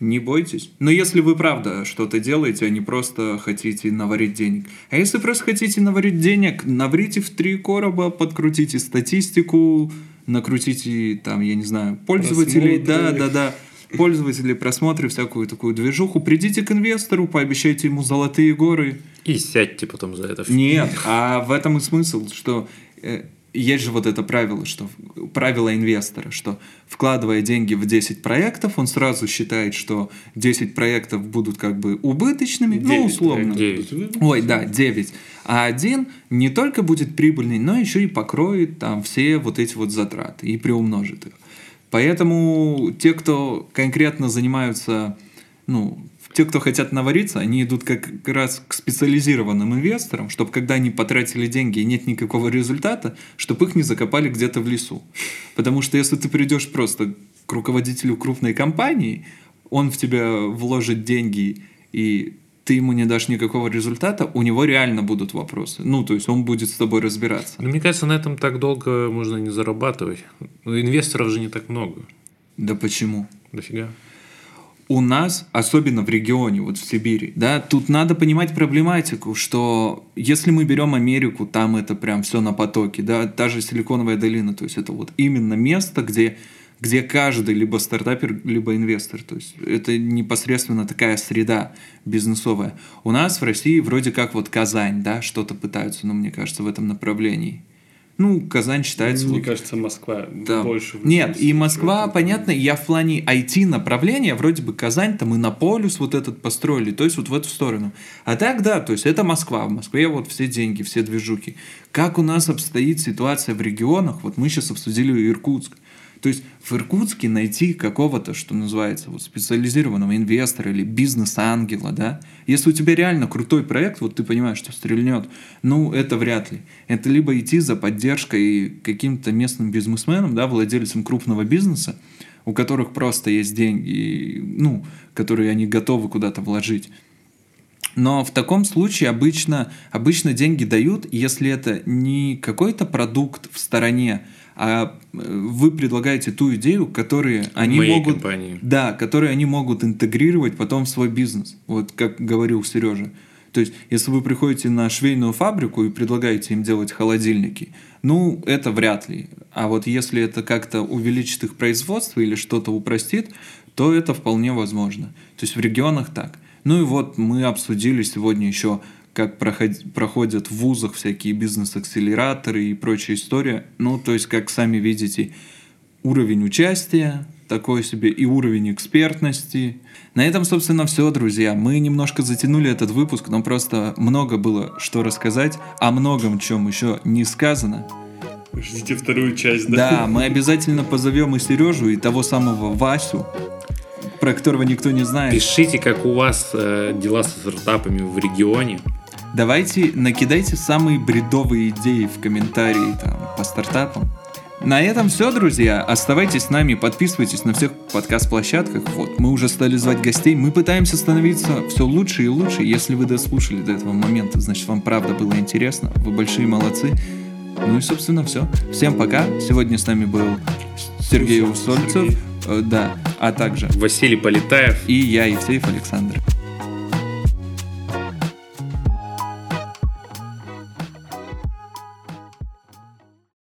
не бойтесь. Но если вы правда что-то делаете, а не просто хотите наварить денег. А если просто хотите наварить денег, наврите в три короба, подкрутите статистику, накрутите там, я не знаю, пользователей, да, Просмотры. да, да, пользователи, просмотры, всякую такую движуху. Придите к инвестору, пообещайте ему золотые горы. И сядьте потом за это. Нет, а в этом и смысл, что э, есть же вот это правило, что правило инвестора, что вкладывая деньги в 10 проектов, он сразу считает, что 10 проектов будут как бы убыточными, ну, Девять условно. проектов. Девять. Ой, да, 9. А один не только будет прибыльный, но еще и покроет там все вот эти вот затраты и приумножит их. Поэтому те, кто конкретно занимаются, ну, те, кто хотят навариться, они идут как раз к специализированным инвесторам, чтобы когда они потратили деньги и нет никакого результата, чтобы их не закопали где-то в лесу. Потому что если ты придешь просто к руководителю крупной компании, он в тебя вложит деньги и ты ему не дашь никакого результата, у него реально будут вопросы. Ну, то есть он будет с тобой разбираться. Но мне кажется, на этом так долго можно не зарабатывать. Ну, Инвесторов же не так много. Да почему? Дофига. у нас, особенно в регионе, вот в Сибири, да, тут надо понимать проблематику, что если мы берем Америку, там это прям все на потоке, да, та же Силиконовая долина, то есть это вот именно место, где, где каждый либо стартапер, либо инвестор, то есть это непосредственно такая среда бизнесовая. У нас в России вроде как вот Казань, да, что-то пытаются, ну, мне кажется, в этом направлении. Ну, Казань считается... Мне вот- кажется, Москва да. больше... Нет, и Москва, понятно, я в плане IT-направления, вроде бы Казань, там и на полюс вот этот построили, то есть вот в эту сторону. А так, да, то есть это Москва, в Москве вот все деньги, все движухи. Как у нас обстоит ситуация в регионах, вот мы сейчас обсудили Иркутск. То есть в Иркутске найти какого-то, что называется, вот специализированного инвестора или бизнес-ангела, да, если у тебя реально крутой проект, вот ты понимаешь, что стрельнет, ну, это вряд ли. Это либо идти за поддержкой каким-то местным бизнесменам, да, владельцам крупного бизнеса, у которых просто есть деньги, ну, которые они готовы куда-то вложить. Но в таком случае обычно, обычно деньги дают, если это не какой-то продукт в стороне, а э, вы предлагаете ту идею, которые они Моей могут, компании. да, которые они могут интегрировать потом в свой бизнес. Вот как говорил Сережа. То есть, если вы приходите на швейную фабрику и предлагаете им делать холодильники, ну, это вряд ли. А вот если это как-то увеличит их производство или что-то упростит, то это вполне возможно. То есть в регионах так. Ну и вот мы обсудили сегодня еще, как проход- проходят в вузах всякие бизнес-акселераторы и прочая история. Ну, то есть, как сами видите, уровень участия такой себе и уровень экспертности. На этом, собственно, все, друзья. Мы немножко затянули этот выпуск, но просто много было что рассказать, о многом чем еще не сказано. Ждите вторую часть, да? Да, мы обязательно позовем и Сережу, и того самого Васю, про которого никто не знает. Пишите, как у вас э, дела со стартапами в регионе. Давайте накидайте самые бредовые идеи в комментарии там, по стартапам. На этом все, друзья. Оставайтесь с нами, подписывайтесь на всех подкаст-площадках. Вот, мы уже стали звать гостей. Мы пытаемся становиться все лучше и лучше. Если вы дослушали до этого момента, значит, вам правда было интересно. Вы большие молодцы. Ну и, собственно, все. Всем пока. Сегодня с нами был Сергей Усольцев. Э, Да, а также Василий Полетаев. и я, Евсеев Александр.